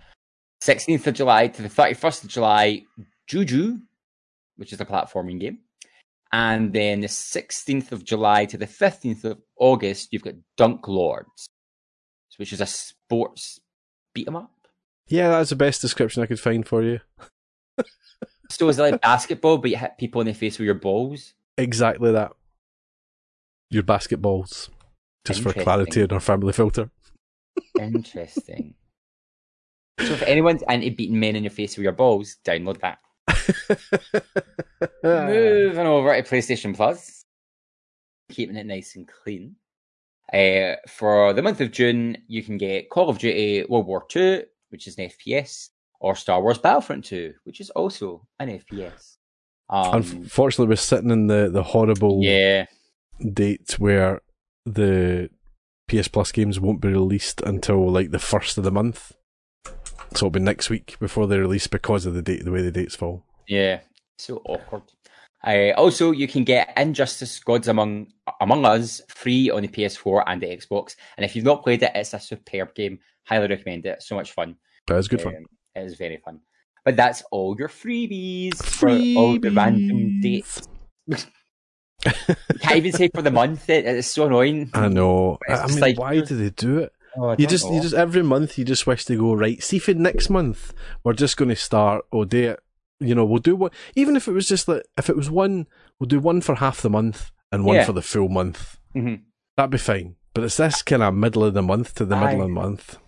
16th of July to the 31st of July, Juju, which is a platforming game. And then the 16th of July to the 15th of August, you've got Dunk Lords, which is a sports beat 'em up. Yeah, that's the best description I could find for you. [laughs] so is it like basketball, but you hit people in the face with your balls? Exactly that. Your basketballs. Just for clarity in our family filter. Interesting. so if anyone's anti beating men in your face with your balls, download that. [laughs] Moving over to PlayStation Plus, keeping it nice and clean. Uh, for the month of June, you can get Call of Duty World War II, which is an FPS, or Star Wars Battlefront 2, which is also an FPS. Um, Unfortunately, we're sitting in the, the horrible yeah. date where the PS Plus games won't be released until like the first of the month. So it'll be next week before they release because of the date, the way the dates fall. Yeah, so awkward. Uh, also, you can get Injustice: Gods Among Among Us free on the PS4 and the Xbox. And if you've not played it, it's a superb game. Highly recommend it. So much fun. That is good um, fun. It is very fun. But that's all your freebies, freebies. for all the random dates. can't even say for the month. It, it's so annoying. I know. I mean, like, why do they do it? Oh, you just, know. you just every month you just wish to go right. See if next month we're just going to start or do it you know, we'll do one, even if it was just like, if it was one, we'll do one for half the month and one yeah. for the full month. Mm-hmm. That'd be fine. But it's this kind of middle of the month to the Aye. middle of the month.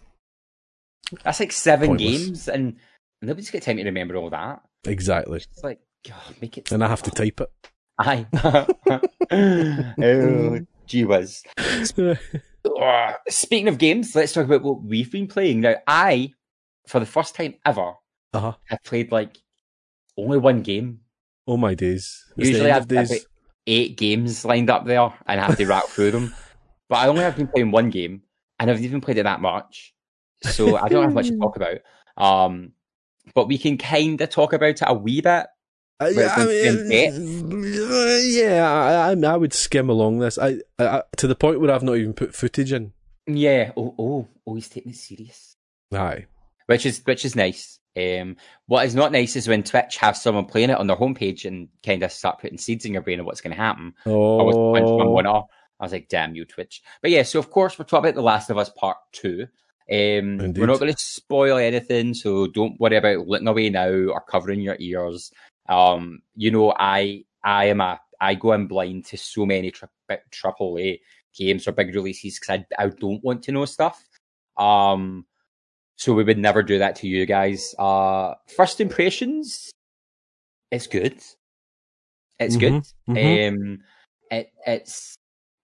That's like seven Pointless. games, and nobody's got time to remember all that. Exactly. It's like, God, make it. And I have to type it. Aye. [laughs] oh, gee whiz. [laughs] Speaking of games, let's talk about what we've been playing. Now, I, for the first time ever, uh-huh. have played like only one game. Oh my days! It's Usually I've got eight games lined up there and I have to [laughs] rack through them. But I only have been playing one game and I've even played it that much. So I don't have much to talk [laughs] about. Um, but we can kind of talk about it a wee bit. Uh, yeah, I mean, yeah, I, I, would skim along this. I, I, to the point where I've not even put footage in. Yeah. Oh, oh, oh, he's taking it serious. Aye. Which is which is nice. Um, what is not nice is when Twitch have someone playing it on their homepage and kind of start putting seeds in your brain of what's going to happen. Oh. I was I was like, damn you, Twitch. But yeah, so of course, we're talking about The Last of Us Part 2. Um, we're not going to spoil anything, so don't worry about looking away now or covering your ears. Um, you know, I I am a I go in blind to so many tri- triple A games or big releases because I I don't want to know stuff. Um, so we would never do that to you guys. Uh, first impressions, it's good. It's mm-hmm, good. Mm-hmm. Um, it it's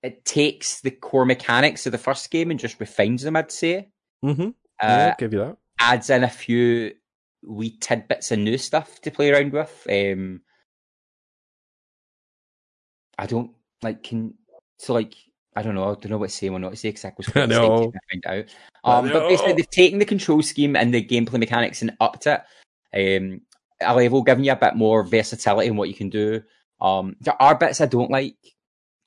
it takes the core mechanics of the first game and just refines them. I'd say. Mm-hmm. Yeah, uh, give you that. Adds in a few wee tidbits of new stuff to play around with. Um, I don't like can so like I don't know. I don't know what to say or not to say because I was excited to find out. Um, but basically, they've taken the control scheme and the gameplay mechanics and upped it um, a level, giving you a bit more versatility in what you can do. Um, there are bits I don't like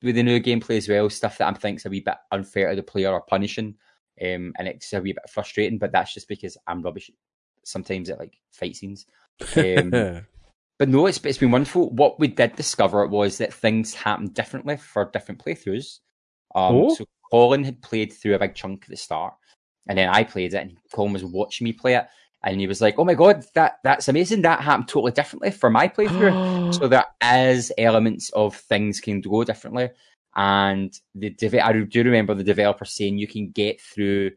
with the new gameplay as well. Stuff that I'm thinking is a wee bit unfair to the player or punishing, um, and it's a wee bit frustrating. But that's just because I'm rubbish sometimes at like fight scenes. Um, [laughs] but no, it's it's been wonderful. What we did discover was that things happen differently for different playthroughs. Um, oh. So Colin had played through a big chunk at the start, and then I played it, and Colin was watching me play it, and he was like, "Oh my god, that that's amazing! That happened totally differently for my playthrough." [gasps] so there is elements of things can go differently, and the de- I do remember the developer saying you can get through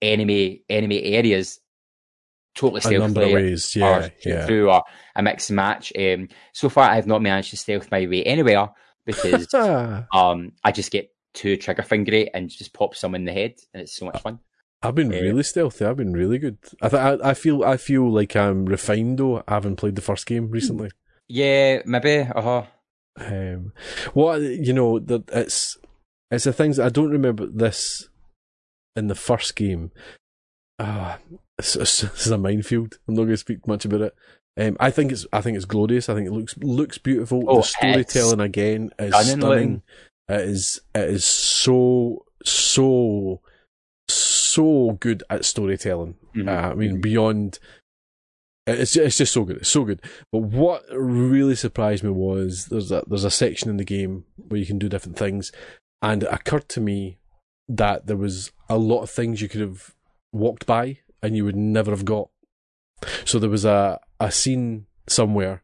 enemy enemy areas totally stealth ways, yeah, yeah. through a, a mix and match. Um, so far, I have not managed to stealth my way anywhere because [laughs] um, I just get too trigger fingery and just pop some in the head, and it's so much fun. I've been um, really stealthy. I've been really good. I, th- I I feel I feel like I'm refined though. I haven't played the first game recently. Yeah, maybe. Uh huh. Um, what you know that it's it's the things I don't remember this in the first game. Ah, uh, this is a minefield. I'm not going to speak much about it. Um, I think it's I think it's glorious. I think it looks looks beautiful. Oh, the storytelling again is stunning. It is it is so so so good at storytelling. Mm-hmm. Uh, I mean, beyond it's it's just so good. It's so good. But what really surprised me was there's a there's a section in the game where you can do different things, and it occurred to me that there was a lot of things you could have walked by and you would never have got. So there was a a scene somewhere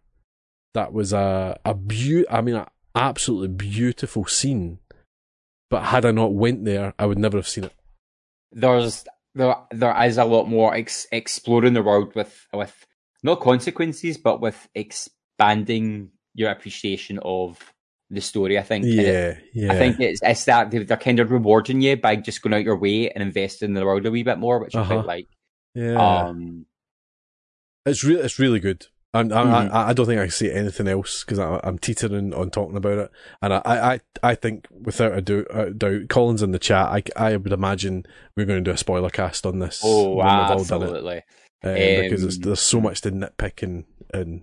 that was a a beau- I mean, an absolutely beautiful scene. But had I not went there, I would never have seen it. There's there there is a lot more ex- exploring the world with with no consequences, but with expanding your appreciation of the story. I think. Yeah, yeah. I think it's it's that they're, kind of rewarding you by just going out your way and investing in the world a wee bit more, which uh-huh. I quite like. Yeah. Um, it's really it's really good. And mm-hmm. I, I don't think I can say anything else because I'm teetering on talking about it. And I, I, I think without a doubt, a doubt, Colin's in the chat, I, I would imagine we're going to do a spoiler cast on this. Oh, absolutely. Uh, um, because there's so much to nitpick and, and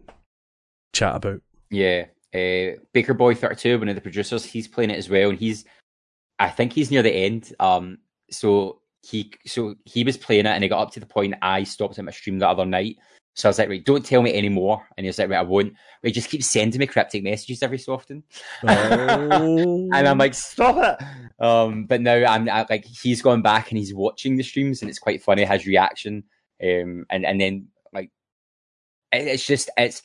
chat about. Yeah. Uh, Baker Boy 32, one of the producers, he's playing it as well. And he's, I think he's near the end. Um, so he, so he was playing it and he got up to the point I stopped at my stream the other night so I was like, right, don't tell me anymore. And he was like, right, I won't. But he just keeps sending me cryptic messages every so often. Oh. [laughs] and I'm like, stop it. Um, but now I'm I, like, he's gone back and he's watching the streams and it's quite funny, his reaction. Um, and, and then like, it, it's just, it's,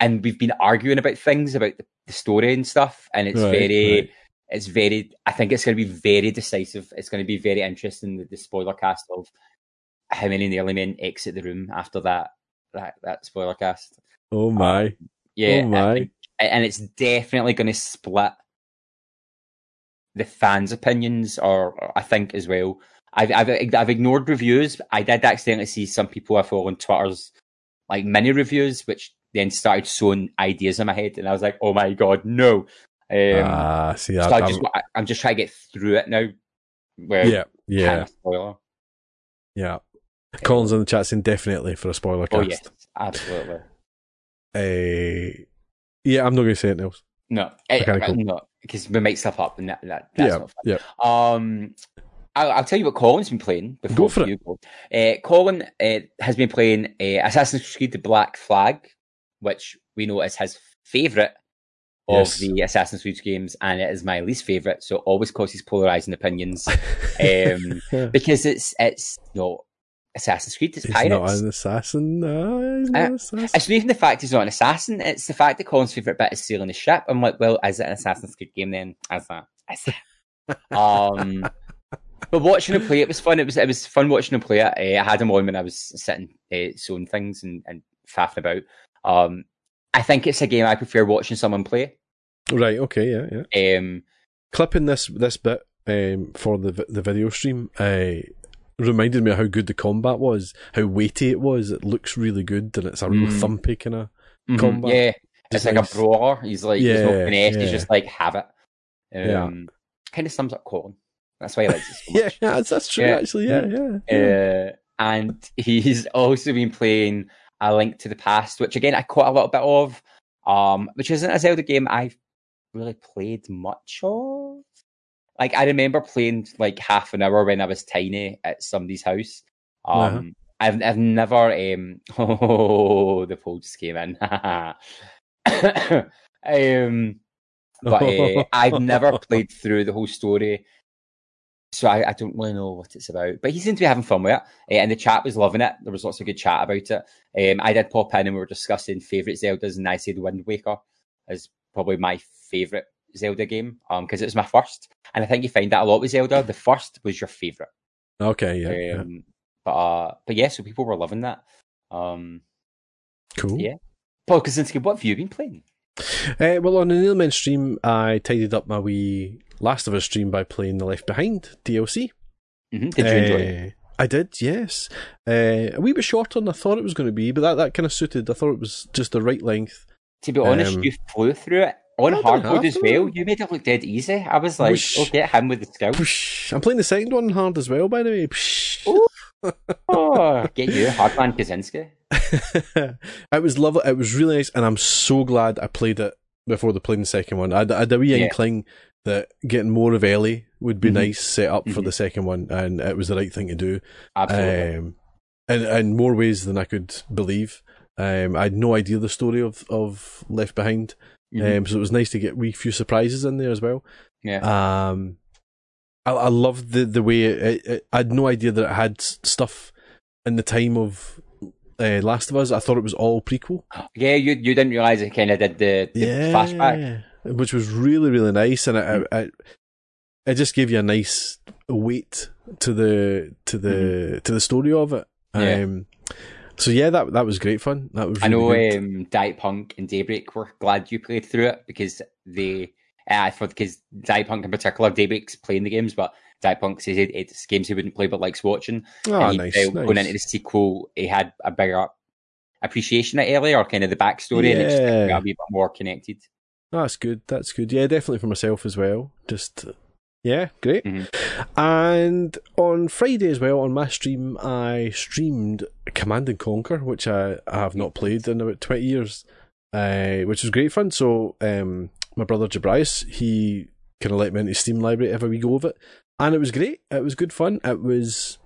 and we've been arguing about things about the, the story and stuff. And it's right, very, right. it's very, I think it's going to be very decisive. It's going to be very interesting, the, the spoiler cast of how many nearly men exit the room after that that that spoiler cast. Oh my! Um, yeah, oh my! And, and it's definitely going to split the fans' opinions, or, I think as well. I've, I've I've ignored reviews. I did accidentally see some people I follow on Twitter's like mini reviews, which then started sowing ideas in my head, and I was like, "Oh my god, no!" Um, ah, see, so I, am just I'm just trying to get through it now. Where yeah, yeah, spoiler. Yeah, [laughs] Colin's in the chat saying definitely for a spoiler cast. Oh yes, absolutely. Uh, yeah, I'm not going to say anything else. No, eh, cool. no, because we make stuff up, and that, that that's yeah, not fun. Yeah. Um, I'll, I'll, tell you what Colin's been playing before Go for you go. Uh, Colin uh, has been playing uh, Assassin's Creed: The Black Flag, which we know is his favourite of yes. the Assassin's Creed games, and it is my least favourite. So always causes polarizing opinions, [laughs] um, because it's it's you know Assassin's Creed. It's he's pirates. not an assassin. No, he's not uh, an assassin. It's not even the fact he's not an assassin. It's the fact that Colin's favourite bit is sailing the ship. I'm like, well, is it an Assassin's Creed game then? Is that? Is it? [laughs] um, but watching him play it was fun. It was it was fun watching him play it. Uh, I had him on when I was sitting uh, sewing things and, and faffing about. Um, I think it's a game I prefer watching someone play. Right. Okay. Yeah. Yeah. Um, clipping this this bit um, for the the video stream. Uh, reminded me of how good the combat was, how weighty it was. It looks really good, and it's a real mm. thumpy kind of mm-hmm. combat. Yeah, it's like a brawler. He's like, yeah, no finesse. Yeah. He's just like have it. Um, yeah. kind of sums up Colin. That's why I like it so [laughs] yeah, that's, that's true. Yeah. Actually, yeah, yeah. yeah. Uh, and he's [laughs] also been playing A Link to the Past, which again I caught a little bit of, um, which isn't a Zelda game I've really played much of like I remember playing like half an hour when I was tiny at somebody's house. Um, uh-huh. I've I've never um [laughs] oh the poll just came in. [coughs] um, but uh, I've never [laughs] played through the whole story, so I, I, don't really know what it's about. But he seemed to be having fun with it, uh, and the chat was loving it. There was lots of good chat about it. Um, I did pop in and we were discussing favourite Zeldas, and I said Wind Waker is probably my favourite Zelda game um because um, it was my first, and I think you find that a lot with Zelda. The first was your favorite. Okay, yeah, um, yeah. But uh, but yeah, so people were loving that. Um, cool. Yeah, Paul Kaczynski, what have you been playing? Uh, well, on the Neil Neilman stream, I tidied up my wee Last of Us stream by playing the Left Behind DLC. Mm-hmm. Did you enjoy it? Uh, I did, yes. Uh, a wee bit shorter than I thought it was going to be, but that, that kind of suited. I thought it was just the right length. To be honest, um, you flew through it on hard mode as well. You made it look dead easy. I was like, Whoosh. oh, get him with the skill. Whoosh. I'm playing the second one hard as well, by the way. oh, [laughs] get you, Hardman Kaczynski. [laughs] it was lovely. It was really nice, and I'm so glad I played it before the playing the second one. I, I had a wee yeah. inkling that getting more of Ellie would be mm-hmm. nice set up mm-hmm. for the second one, and it was the right thing to do. Absolutely. Um, in, in more ways than I could believe. Um, I had no idea the story of, of Left Behind, mm-hmm. um, so it was nice to get wee few surprises in there as well. Yeah. Um, I, I loved the the way it, it, I had no idea that it had stuff in the time of uh, Last of Us. I thought it was all prequel. Yeah, you you didn't realize it kind of did the, the yeah, flashback, which was really really nice, and it, it, it just gave you a nice weight to the to the mm-hmm. to the story of it. Yeah. So yeah, that that was great fun. That was. Really I know um, Diet Punk and Daybreak were glad you played through it because they. Uh, I thought because Diet Punk in particular, Daybreak's playing the games, but Diet Punk says it, it's games he wouldn't play but likes watching. Oh, and he, nice, uh, nice. Going into the sequel, he had a bigger appreciation of earlier, or kind of the backstory, yeah. and it's just got a bit more connected. That's good. That's good. Yeah, definitely for myself as well. Just yeah, great. Mm-hmm. And on Friday as well, on my stream, I streamed Command and Conquer, which I, I have not played in about 20 years, uh, which was great fun. So, um, my brother Jabrias, he kind of let me into Steam library every we go of it. And it was great. It was good fun. It was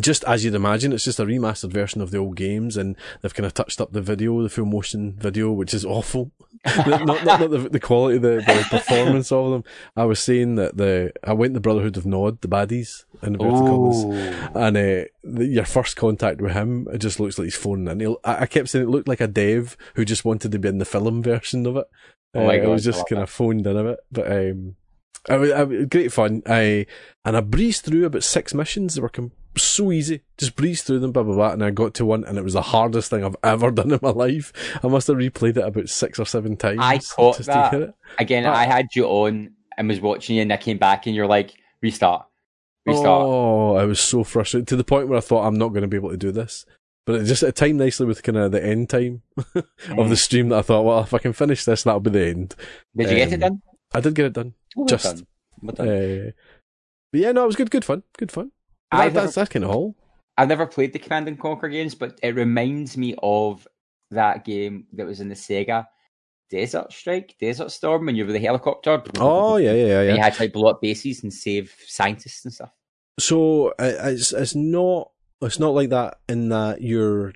just as you'd imagine, it's just a remastered version of the old games, and they've kind of touched up the video, the full motion video, which is awful. [laughs] not, not, not the, the quality, the, the performance of them. I was saying that the I went the Brotherhood of Nod, the baddies, in the and uh, the, your first contact with him, it just looks like he's phoning in. I, I kept saying it looked like a dev who just wanted to be in the film version of it. Oh my uh, God, it was just kind of phoned in a bit, but um, I, I, great fun. I and I breezed through about six missions. They were com- so easy. Just breeze through them, blah, blah, blah. And I got to one and it was the hardest thing I've [laughs] ever done in my life. I must have replayed it about six or seven times. I caught that. Again, ah. I had you on and was watching you and I came back and you're like, restart. Restart. Oh, I was so frustrated to the point where I thought I'm not going to be able to do this. But it just it timed nicely with kind of the end time [laughs] of mm. the stream that I thought, well, if I can finish this, that'll be the end. Did you get it um, done? I did get it done. Oh, just. Done. Done. Uh, but yeah, no, it was good. Good fun. Good fun. That, that's that's kind of all. I've never played the Command and Conquer games, but it reminds me of that game that was in the Sega Desert Strike, Desert Storm, when you were the helicopter. Oh yeah, yeah, yeah. you had to like blow up bases and save scientists and stuff. So it's it's not it's not like that in that you're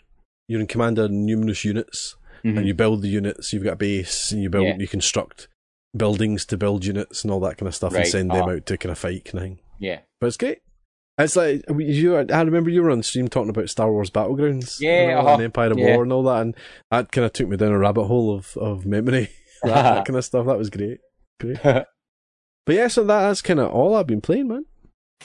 you're in command of numerous units mm-hmm. and you build the units. You've got a base and you build yeah. you construct buildings to build units and all that kind of stuff right. and send them uh-huh. out to kind of fight kind of thing. Yeah, but it's great. It's like you. I remember you were on stream talking about Star Wars Battlegrounds, yeah, uh-huh. and Empire of yeah. War and all that, and that kind of took me down a rabbit hole of of memory, [laughs] that, that [laughs] kind of stuff. That was great, great. [laughs] but yeah, so that, that's kind of all I've been playing, man.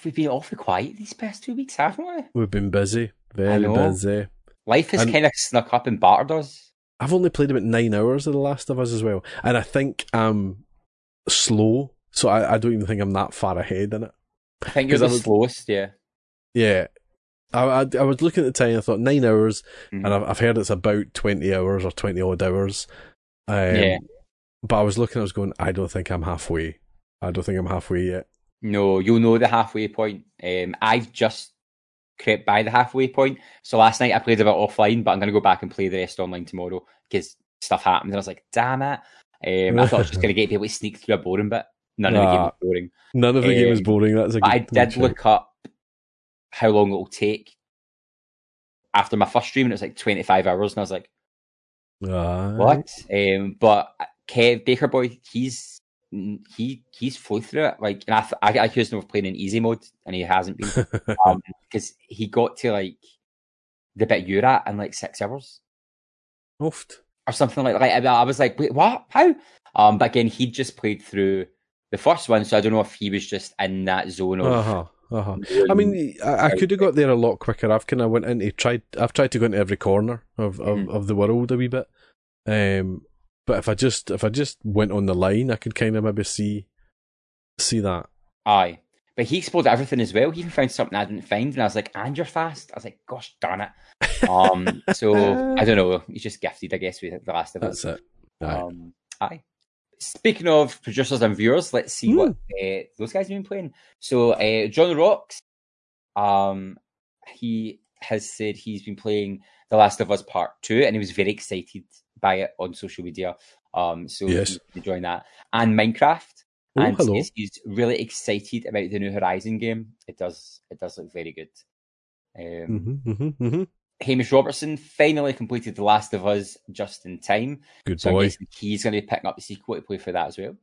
We've been awfully quiet these past two weeks, haven't we? We've been busy, very busy. Life has kind of snuck up and battered us. I've only played about nine hours of The Last of Us as well, and I think I'm slow, so I, I don't even think I'm that far ahead in it. I think you're the was, slowest, yeah. Yeah. I, I, I, was looking at the time, I thought nine hours, mm-hmm. and I've, I've, heard it's about 20 hours or 20 odd hours. Um, yeah. But I was looking, I was going, I don't think I'm halfway. I don't think I'm halfway yet. No, you'll know the halfway point. Um, I've just crept by the halfway point. So last night I played a bit offline, but I'm going to go back and play the rest online tomorrow because stuff happened. And I was like, damn it. Um, I thought I was just going [laughs] to get people to sneak through a boring bit. None of the game was boring. None of the um, game was boring. That's a good I did look up how long it'll take after my first stream, and it was like 25 hours, and I was like, what? Um, but Kev Baker Boy, he's he he's flew through it. Like, and I I, I accused him of playing in easy mode, and he hasn't been because [laughs] um, he got to like the bit you're at in like six hours. Oofed. Or something like that. I was like, wait, what? How? Um, but again, he just played through the first one, so I don't know if he was just in that zone of. Uh-huh. Uh-huh. I mean, I, I could have got there a lot quicker. I've kind of went into tried. I've tried to go into every corner of, of, mm. of the world a wee bit. Um, but if I just if I just went on the line, I could kind of maybe see see that. Aye, but he explored everything as well. He even found something I didn't find, and I was like, "And you're fast." I was like, "Gosh darn it!" Um, so I don't know. He's just gifted, I guess, with the Last of [laughs] Us. That's it. Aye. Um, aye. Speaking of producers and viewers, let's see mm. what uh, those guys have been playing. So, uh, John Rocks, um, he has said he's been playing The Last of Us Part Two, and he was very excited by it on social media. Um, so yes. join that and Minecraft. Oh, and hello. He's, he's, really excited about the new Horizon game. It does it does look very good. Um, mm-hmm, mm-hmm, mm-hmm. Hamish Robertson finally completed The Last of Us just in time. Good so boy. he's going to be picking up the sequel to play for that as well.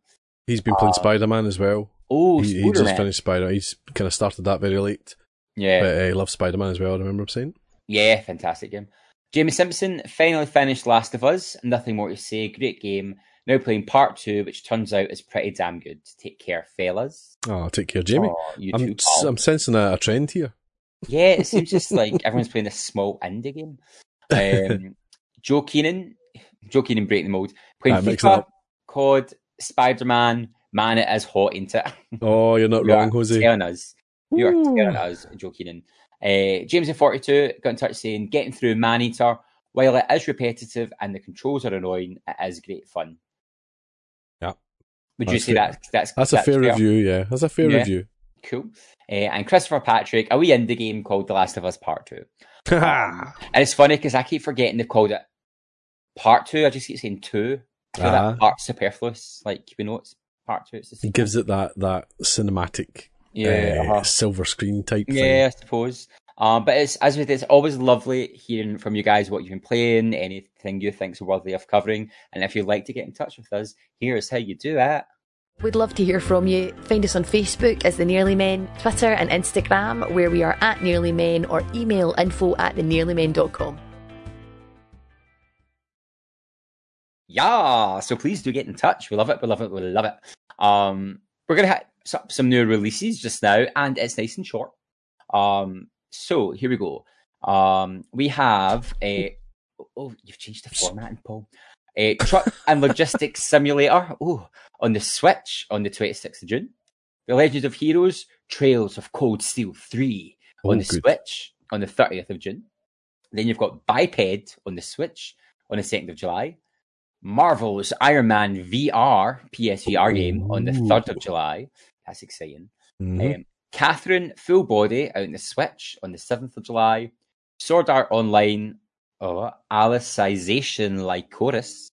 He's been playing uh, Spider Man as well. Oh, he, he just finished Spider. He's kind of started that very late. Yeah, but uh, he loves Spider Man as well. I remember him saying. Yeah, fantastic game. Jamie Simpson finally finished Last of Us. Nothing more to say. Great game. Now playing part two, which turns out is pretty damn good. Take care, fellas. Oh, take care, Jamie. Oh, I'm, I'm sensing a, a, trend here. Yeah, it seems just like everyone's playing this small indie game. Um, [laughs] Joe Keenan, Joe Keenan breaking the mold, playing FIFA, COD, Spider Man. Man, it is hot, ain't it? [laughs] Oh, you're not you wrong, Jose. Telling us, you are telling us, Joe Keenan. Uh, James in 42 got in touch saying, getting through Maneater, while it is repetitive and the controls are annoying, it is great fun. Yeah. Would you say that, that's that's, that's a fair, fair, review? Yeah, that's a fair yeah. review. Cool. Uh, and Christopher Patrick, a wee indie game called The Last of Us Part 2. [laughs] um, and it's funny because I keep forgetting they've called it Part 2. I just keep saying 2. uh-huh. that part's superfluous. Like, we know it's Part 2. It's it gives it that, that cinematic yeah, uh, uh-huh. silver screen type yeah, thing. I suppose. Um, but it's as with it's always lovely hearing from you guys what you've been playing, anything you think's worthy of covering, and if you'd like to get in touch with us, here's how you do it. We'd love to hear from you. Find us on Facebook as The Nearly Men, Twitter and Instagram, where we are at Nearly Men, or email info at thenearlymen.com. Yeah, so please do get in touch. We love it. We love it. We love it. Um, we're gonna have some new releases just now, and it's nice and short. Um, so here we go. Um, we have a. Oh, you've changed the formatting, Paul. A truck and logistics [laughs] simulator. Oh, on the Switch on the 26th of June. The Legend of Heroes: Trails of Cold Steel 3 on oh, the good. Switch on the 30th of June. Then you've got Biped on the Switch on the 2nd of July. Marvel's Iron Man VR PSVR game on the 3rd of July. That's exciting. Mm-hmm. Um, Catherine Full Body out in the Switch on the 7th of July. Sword Art Online, oh, Alicization Lycoris.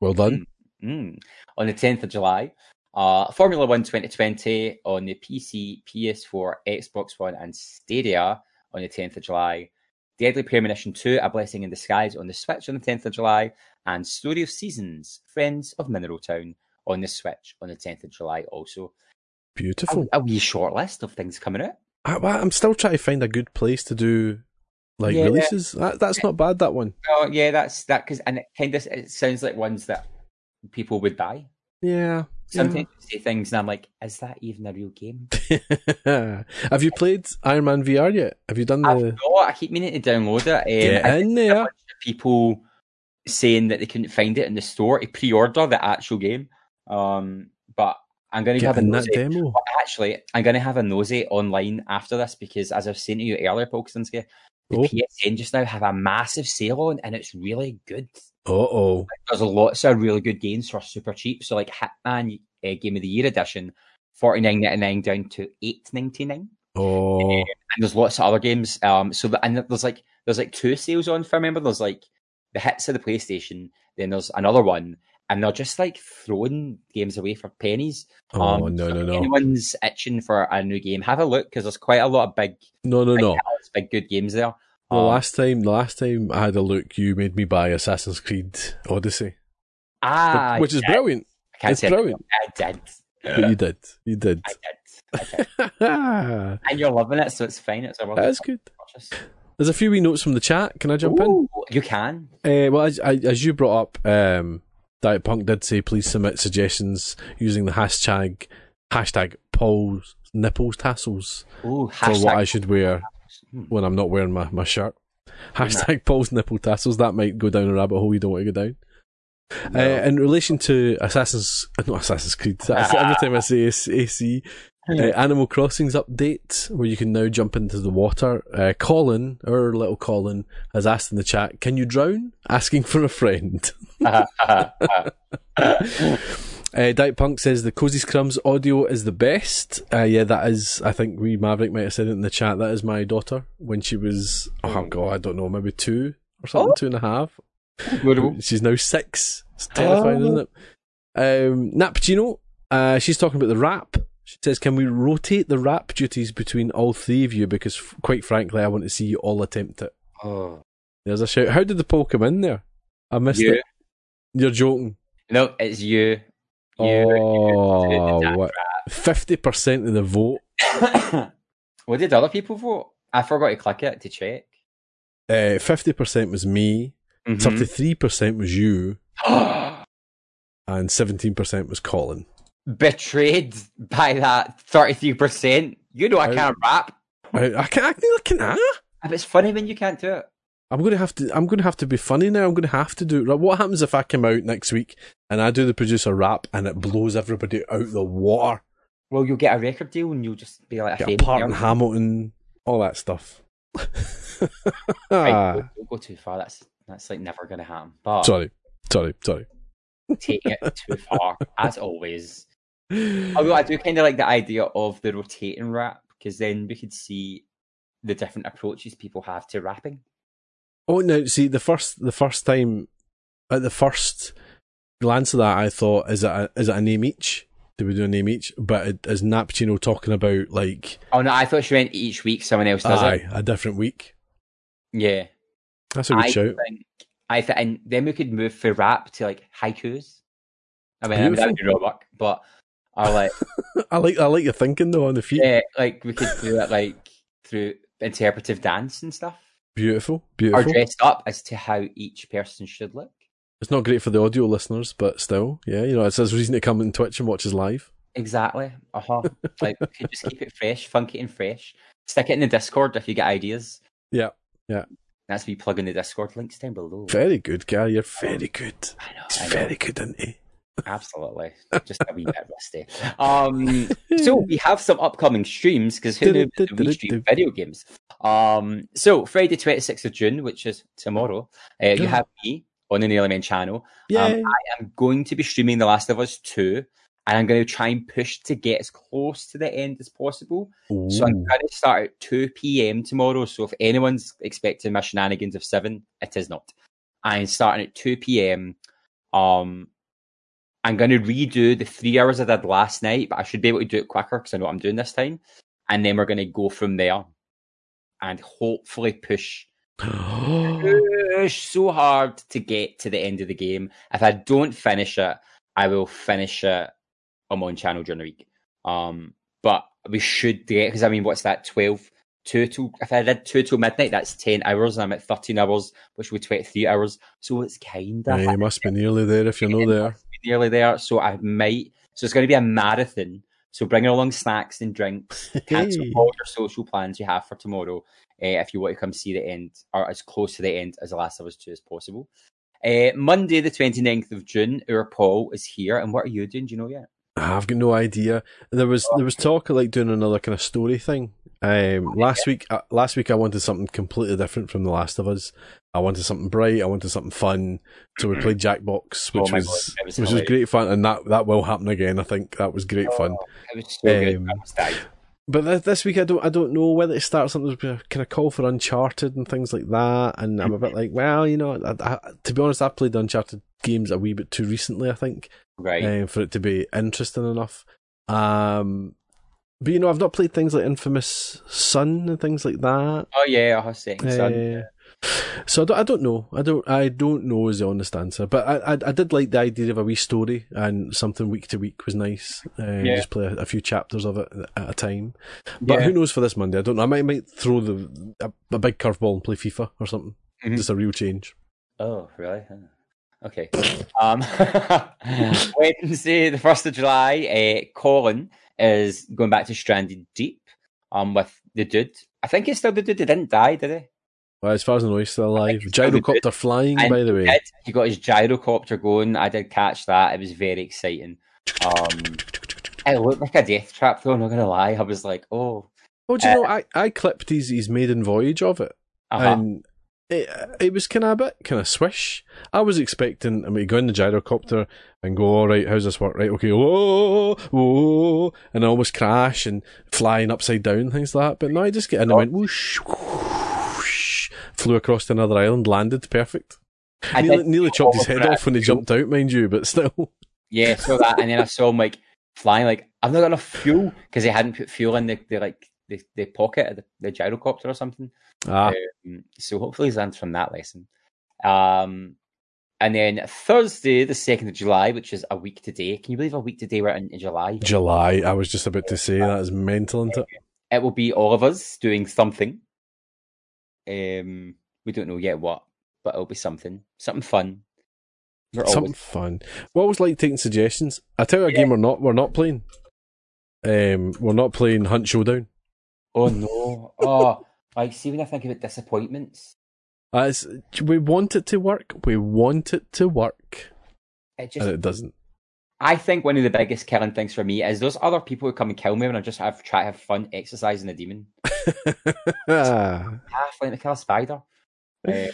Well done. Mm, mm, on the 10th of July. Uh, Formula One 2020 on the PC, PS4, Xbox One, and Stadia on the 10th of July. Deadly Premonition 2, A Blessing in Disguise on the Switch on the 10th of July. And Story of Seasons, Friends of Mineral Town on the Switch on the 10th of July also. Beautiful. A, a wee short list of things coming out. I, am still trying to find a good place to do like yeah. releases. That, that's not bad. That one. Oh yeah, that's that because and it kind of it sounds like ones that people would buy. Yeah. Sometimes yeah. say things and I'm like, is that even a real game? [laughs] Have you played Iron Man VR yet? Have you done the? I've not. I keep meaning to download it. Um, Get in there. People saying that they couldn't find it in the store to pre-order the actual game. Um, but I'm going to have a nosy. Demo. Actually, I'm going to have a nosy online after this because, as I've seen to you earlier, Polkstonski, the oh. PSN just now have a massive sale on, and it's really good. Uh oh. There's a lots of really good games for super cheap. So, like Hitman uh, Game of the Year edition, forty nine ninety nine down to eight ninety nine. Oh. Um, and there's lots of other games. Um. So and there's like there's like two sales on. If I remember, there's like the hits of the PlayStation. Then there's another one, and they're just like throwing games away for pennies. Oh um, no, so no, no! Anyone's itching for a new game, have a look because there's quite a lot of big, no, no, big no, big good games there. The um, last time, the last time I had a look, you made me buy Assassin's Creed Odyssey. Ah, which is brilliant. it's brilliant. I did. But you did. You did. I did. I did. [laughs] and you're loving it, so it's fine. It's a That's good. There's a few wee notes from the chat. Can I jump Ooh, in? You can. Uh, well, as, as you brought up, um, Diet Punk did say please submit suggestions using the hashtag hashtag Paul's nipples tassels Ooh, for what I should wear hmm. when I'm not wearing my, my shirt. Hashtag Paul's nipple tassels. That might go down a rabbit hole you don't want to go down. No. Uh, in relation to Assassin's, not Assassin's Creed. [laughs] Every time I say AC, uh, Animal Crossing's update, where you can now jump into the water. Uh, Colin, our little Colin, has asked in the chat, "Can you drown?" Asking for a friend. [laughs] Uh, Diet Punk says the Cozy Scrums audio is the best. Uh, yeah, that is. I think we Maverick might have said it in the chat. That is my daughter when she was. Oh god, I don't know, maybe two or something, oh. two and a half. She's now six. It's terrifying, oh. isn't it? Um, Nat Pacino, uh, she's talking about the rap. She says, "Can we rotate the rap duties between all three of you? Because, quite frankly, I want to see you all attempt it." Oh, there's a shout. How did the poll come in there? I missed you. it. You're joking. No, it's you. you oh, what? Fifty percent of the vote. [coughs] what did other people vote? I forgot to click it to check. Uh, fifty percent was me. Mm-hmm. 33 mm-hmm. percent was you, [gasps] and seventeen percent was Colin. Betrayed by that thirty-three percent. You know I, can't rap. I, I can't. I can. I? Ah, it's funny when you can't do it. I'm gonna have to. I'm gonna have to be funny now. I'm gonna have to do. What happens if I come out next week and I do the producer rap and it blows everybody out the water? Well, you'll get a record deal and you'll just be like a, get a part in Hamilton, all that stuff. [laughs] right, [laughs] don't, go too far. That's that's like never going to happen. But sorry, sorry, sorry. taking it too far, as always. Although I do kind of like the idea of the rotating rap because then we could see the different approaches people have to rapping. Oh no! See the first the first time at the first glance of that, I thought is it a, is it a name each? Do we do a name each? But it, is Nat Pacino talking about like? Oh no! I thought she meant each week someone else does aye, it. a different week. Yeah, that's a good I shout. Think, I think, and then we could move for rap to like haikus. I mean, I mean that would be real work, but I like. [laughs] I like I like your thinking though on the feet. Yeah, like we could do it like through interpretive dance and stuff. Beautiful, beautiful. Or dressed up as to how each person should look. It's not great for the audio listeners, but still, yeah, you know, it's says reason to come and Twitch and watch us live. Exactly. Uh huh. like, we could just keep it fresh, funky and fresh. Stick it in the Discord if you get ideas. Yeah, yeah. That's me plugging the Discord links down below. Very good, Garry. You're very good. I know. It's I know. very good, isn't he? Absolutely. Just a wee bit rusty. Um, so we have some upcoming streams because who knew we stream video games? Um, so Friday, 26th of June, which is tomorrow, uh, you have me on the Nearly Men channel. Um, I am going to be streaming The Last of Us 2 and I'm going to try and push to get as close to the end as possible. Ooh. So I'm going to start at 2 p.m. tomorrow. So if anyone's expecting my shenanigans of 7, it is not. I'm starting at 2 p.m. Um, I'm going to redo the three hours I did last night, but I should be able to do it quicker because I know what I'm doing this time. And then we're going to go from there and hopefully push, [gasps] push so hard to get to the end of the game. If I don't finish it, I will finish it I'm on channel during the week. Um, but we should get because I mean, what's that? Twelve, two to if I did two till midnight, that's ten hours, and I'm at thirteen hours, which would be twenty three hours. So it's kind of yeah, you must be nearly there if you're not there. Nearly there, so I might. So it's going to be a marathon. So bring along snacks and drinks. [laughs] Cancel all your social plans you have for tomorrow uh, if you want to come see the end or as close to the end as The Last of Us 2 as possible. Uh, Monday, the 29th of June, our Paul is here. And what are you doing? Do you know yet? I've got no idea. There was there was talk of like doing another kind of story thing. Um, last week, uh, last week I wanted something completely different from The Last of Us. I wanted something bright. I wanted something fun. So we played Jackbox, which oh was, was which was great fun, and that that will happen again. I think that was great oh, fun. It was so um. But this week I don't I don't know whether to start something kind of call for Uncharted and things like that. And I'm a bit like, well, you know, I, I, to be honest, I've played Uncharted games a wee bit too recently. I think right uh, for it to be interesting enough. Um, but you know, I've not played things like Infamous Sun and things like that. Oh yeah, I have seen uh. Yeah. So I don't, I don't know. I don't. I don't know is the honest answer. But I, I, I did like the idea of a wee story and something week to week was nice. Uh, yeah. Just play a, a, few chapters of it at a time. But yeah. who knows for this Monday? I don't know. I might might throw the a, a big curveball and play FIFA or something. Mm-hmm. Just a real change. Oh really? Okay. [laughs] um, [laughs] Wednesday, the first of July, uh, Colin is going back to Stranded Deep. Um, with the dude. I think he's still the dude. He didn't die, did he? Well, as far as I know, he's still alive. Gyrocopter flying, and by the way. He, he, got his gyrocopter going. I did catch that. It was very exciting. Um, it looked like a death trap, though. I'm not gonna lie. I was like, oh. Oh, do you uh, know? I, I clipped his his maiden voyage of it, uh-huh. and it, it was kind of a bit kind of swish. I was expecting, I mean, go in the gyrocopter and go, all right, how's this work? Right, okay, whoa, whoa, and I almost crash and flying upside down, things like that. But no, I just get in and went oh. whoosh, whoosh, flew across to another island, landed perfect. I nearly, nearly chopped his head off when he jumped out, mind you, but still. Yeah, so that, and then I saw him like flying, like, I've not got enough fuel because he hadn't put fuel in the, the like the, the pocket of the, the gyrocopter or something. Ah. Um, so hopefully he's learned from that lesson. Um, and then Thursday, the 2nd of July, which is a week today. Can you believe a week today we're in, July? July. I was just about to say that is mental, isn't it? It will be all of us doing something. Um, we don't know yet what, but it'll be something. Something fun. We're something always... fun. We always like taking suggestions. I tell you a yeah. game we're not we're not playing. Um, we're not playing Hunt Showdown. Oh no! Oh, like see when I think about disappointments. As we want it to work, we want it to work, it just, and it doesn't. I think one of the biggest killing things for me is those other people who come and kill me when I just have try to have fun exercising a demon. [laughs] Half like to kill a spider. Uh,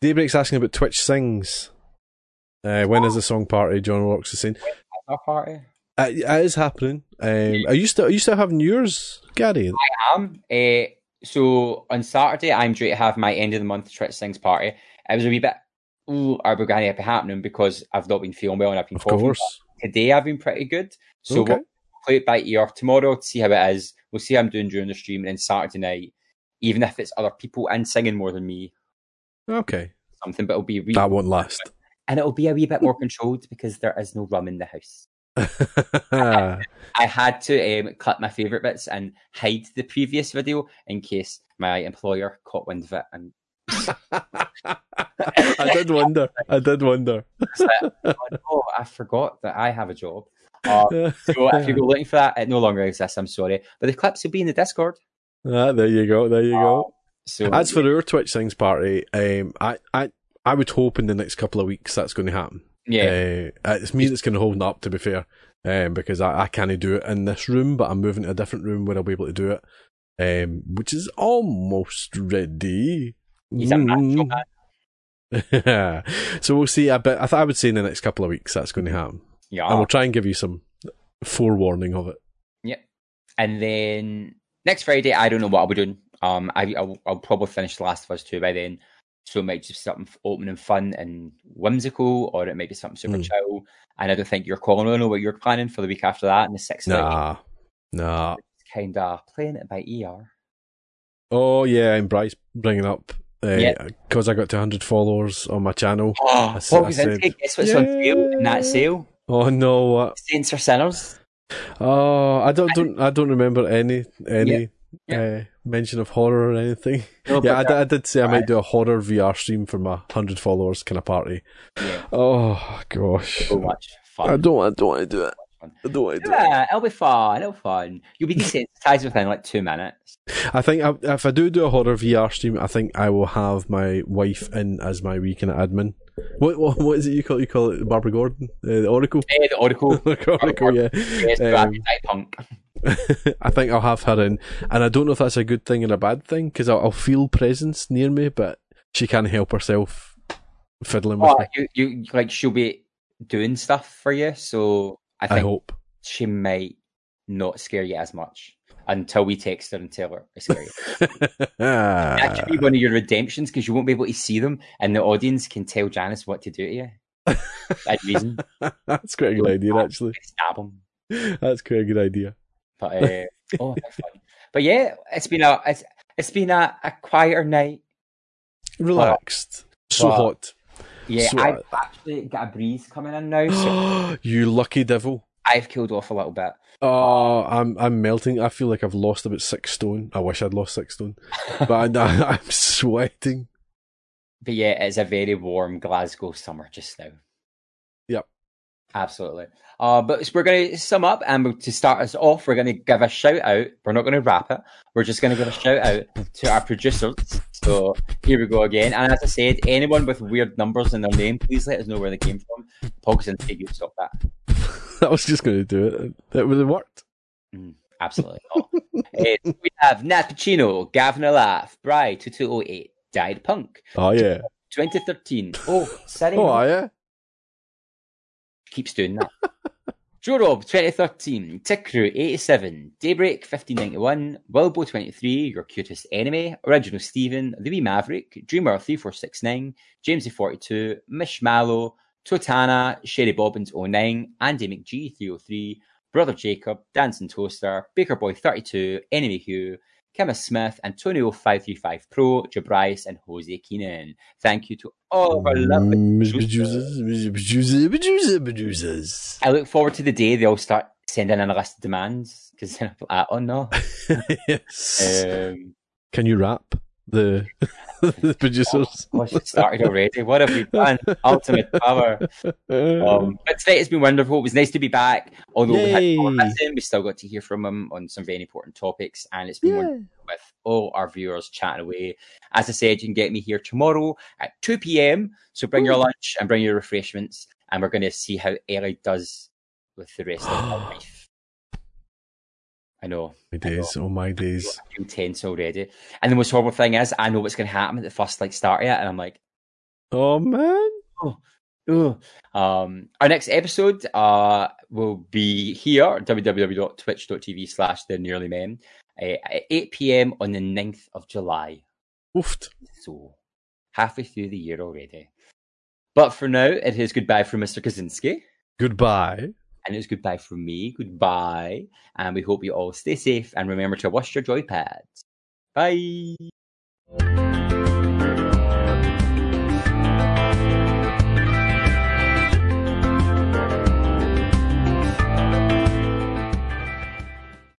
Daybreak's asking about Twitch sings. Uh, when is the song party? John Works is saying. Party. Uh, it is happening. Um, are you still are you still having yours, Garry? I am. Uh, so on Saturday, I'm due to have my end of the month Twitch Sings party. It was a wee bit, ooh, are we going to be happening because I've not been feeling well and I've been of coughing. Course. Today I've been pretty good. So okay. we'll play it by ear tomorrow to see how it is. We'll see how I'm doing during the stream and then Saturday night, even if it's other people and singing more than me. Okay. Something, but it'll be wee that won't last. And it'll be a wee bit more controlled because there is no rum in the house. [laughs] I, had to um, cut my favourite bits and hide the previous video in case my employer caught wind of it. And I did wonder. I did wonder. oh, I forgot that I have a job. Uh, so if you go looking for that, it no longer exists. I'm sorry, but the clips will be in the Discord. Ah, there you go. There you uh, go. So as for our Twitch Sings party, um, I, I, I would hope in the next couple of weeks that's going to happen. Yeah, uh, it's me that's kind of holding up. To be fair, um, because I, I can't do it in this room, but I'm moving to a different room where I'll be able to do it, um, which is almost ready. He's a man. so we'll see. I bet I, th- I would say in the next couple of weeks that's going to happen. Yeah, and we'll try and give you some forewarning of it. Yep. And then next Friday, I don't know what I'll be doing. Um, I I'll, I'll probably finish The Last of Us two by then. So it might just be something open and fun and whimsical, or it might be something super mm. chill. And I don't think you're calling on what you're planning for the week after that and the sixth. Nah, nah. Kind of playing it by ear. Oh yeah, and Bryce bringing up because uh, yeah. I got 200 followers on my channel. Oh, I, what was said, Guess what's yeah. on sale in that sale? Oh no! What? Saints and Sinners? Oh, I don't, don't I don't remember any any yeah. uh, mention of horror or anything. [laughs] No, yeah, I, I, did say I might do a horror VR stream for my hundred followers kind of party. Yeah. Oh gosh, so much fun. I don't, I don't want to do it. I don't want to do yeah, it. it'll be fun. It'll be fun. You'll be desensitized within like two minutes. [laughs] I think I, if I do do a horror VR stream, I think I will have my wife in as my weekend admin. What, what what is it you call it? You call it Barbara Gordon, uh, the Oracle? Yeah, the Oracle. [laughs] The Oracle, yeah. Yes, um, punk. [laughs] I think I'll have her in, and I don't know if that's a good thing and a bad thing because I'll, I'll, feel presence near me, but she can't help herself fiddling with oh, me. You, you like she'll be doing stuff for you, so I think I hope she might not scare you as much until we text her and tell her it's scary. [laughs] that could be one of your redemptions because you won't be able to see them, and the audience can tell Janice what to do to you. That reason. [laughs] That's quite a good idea, actually. Stab them. That's quite a good idea. But uh, oh. But yeah, it's been a it's, it's been a, a quieter night. Relaxed. But, so but, hot. Yeah, so I've actually got a breeze coming in now. So [gasps] you lucky devil. I've killed off a little bit. Oh, I'm I'm melting. I feel like I've lost about six stone. I wish I'd lost six stone, but I, [laughs] I'm sweating. But yeah, it's a very warm Glasgow summer just now. Absolutely. Uh, but we're going to sum up, and to start us off, we're going to give a shout out. We're not going to wrap it. We're just going to give a shout out to our producers. So here we go again. And as I said, anyone with weird numbers in their name, please let us know where they came from. Pog's and you stop that. [laughs] I was just going to do it. It would have worked. Mm, absolutely not. [laughs] uh, we have Nat Pacino, Gavin Laugh, Bry2208, Diet Punk. Oh, yeah. 2013. Oh, sorry. oh, yeah. Keeps doing that. [laughs] Joe Rob 2013, Tick Crew 87, Daybreak 1591, Wilbo 23, Your Cutest Enemy, Original Stephen, The Wee Maverick, Dreamer 3469, Jamesy 42, Mish Mallow, Totana, Sherry Bobbins 09, Andy McGee 303, Brother Jacob, Dancing Toaster, Baker Boy 32, Enemy Hugh, Kemma Smith, Antonio 535 Pro, Jabrice, and Jose Keenan. Thank you to all of our lovely producers. I look forward to the day they all start sending in a list of demands because then [laughs] I'm like, oh no. [laughs] yes. Um, Can you rap? The the [laughs] producers. Oh, it started already. What have we done? Ultimate power. [laughs] Um, but today has been wonderful. It was nice to be back. Although Yay. we had missing, we still got to hear from him on some very important topics, and it's been yeah. wonderful with all our viewers chatting away. As I said, you can get me here tomorrow at two p.m. So bring Ooh. your lunch and bring your refreshments, and we're going to see how Ellie does with the rest of her [gasps] life. I know. My days, know. oh my days. I'm tense already. And the most horrible thing is, I know what's going to happen at the first like start of it, and I'm like, oh man. Oh, oh. Um, our next episode uh, will be here, www.twitch.tv slash the nearly men, uh, at 8 p.m. on the 9th of July. Oofed. So, halfway through the year already. But for now, it is goodbye from Mr. Kaczynski. Goodbye. And it's goodbye from me. Goodbye. And we hope you all stay safe and remember to wash your joy pads. Bye.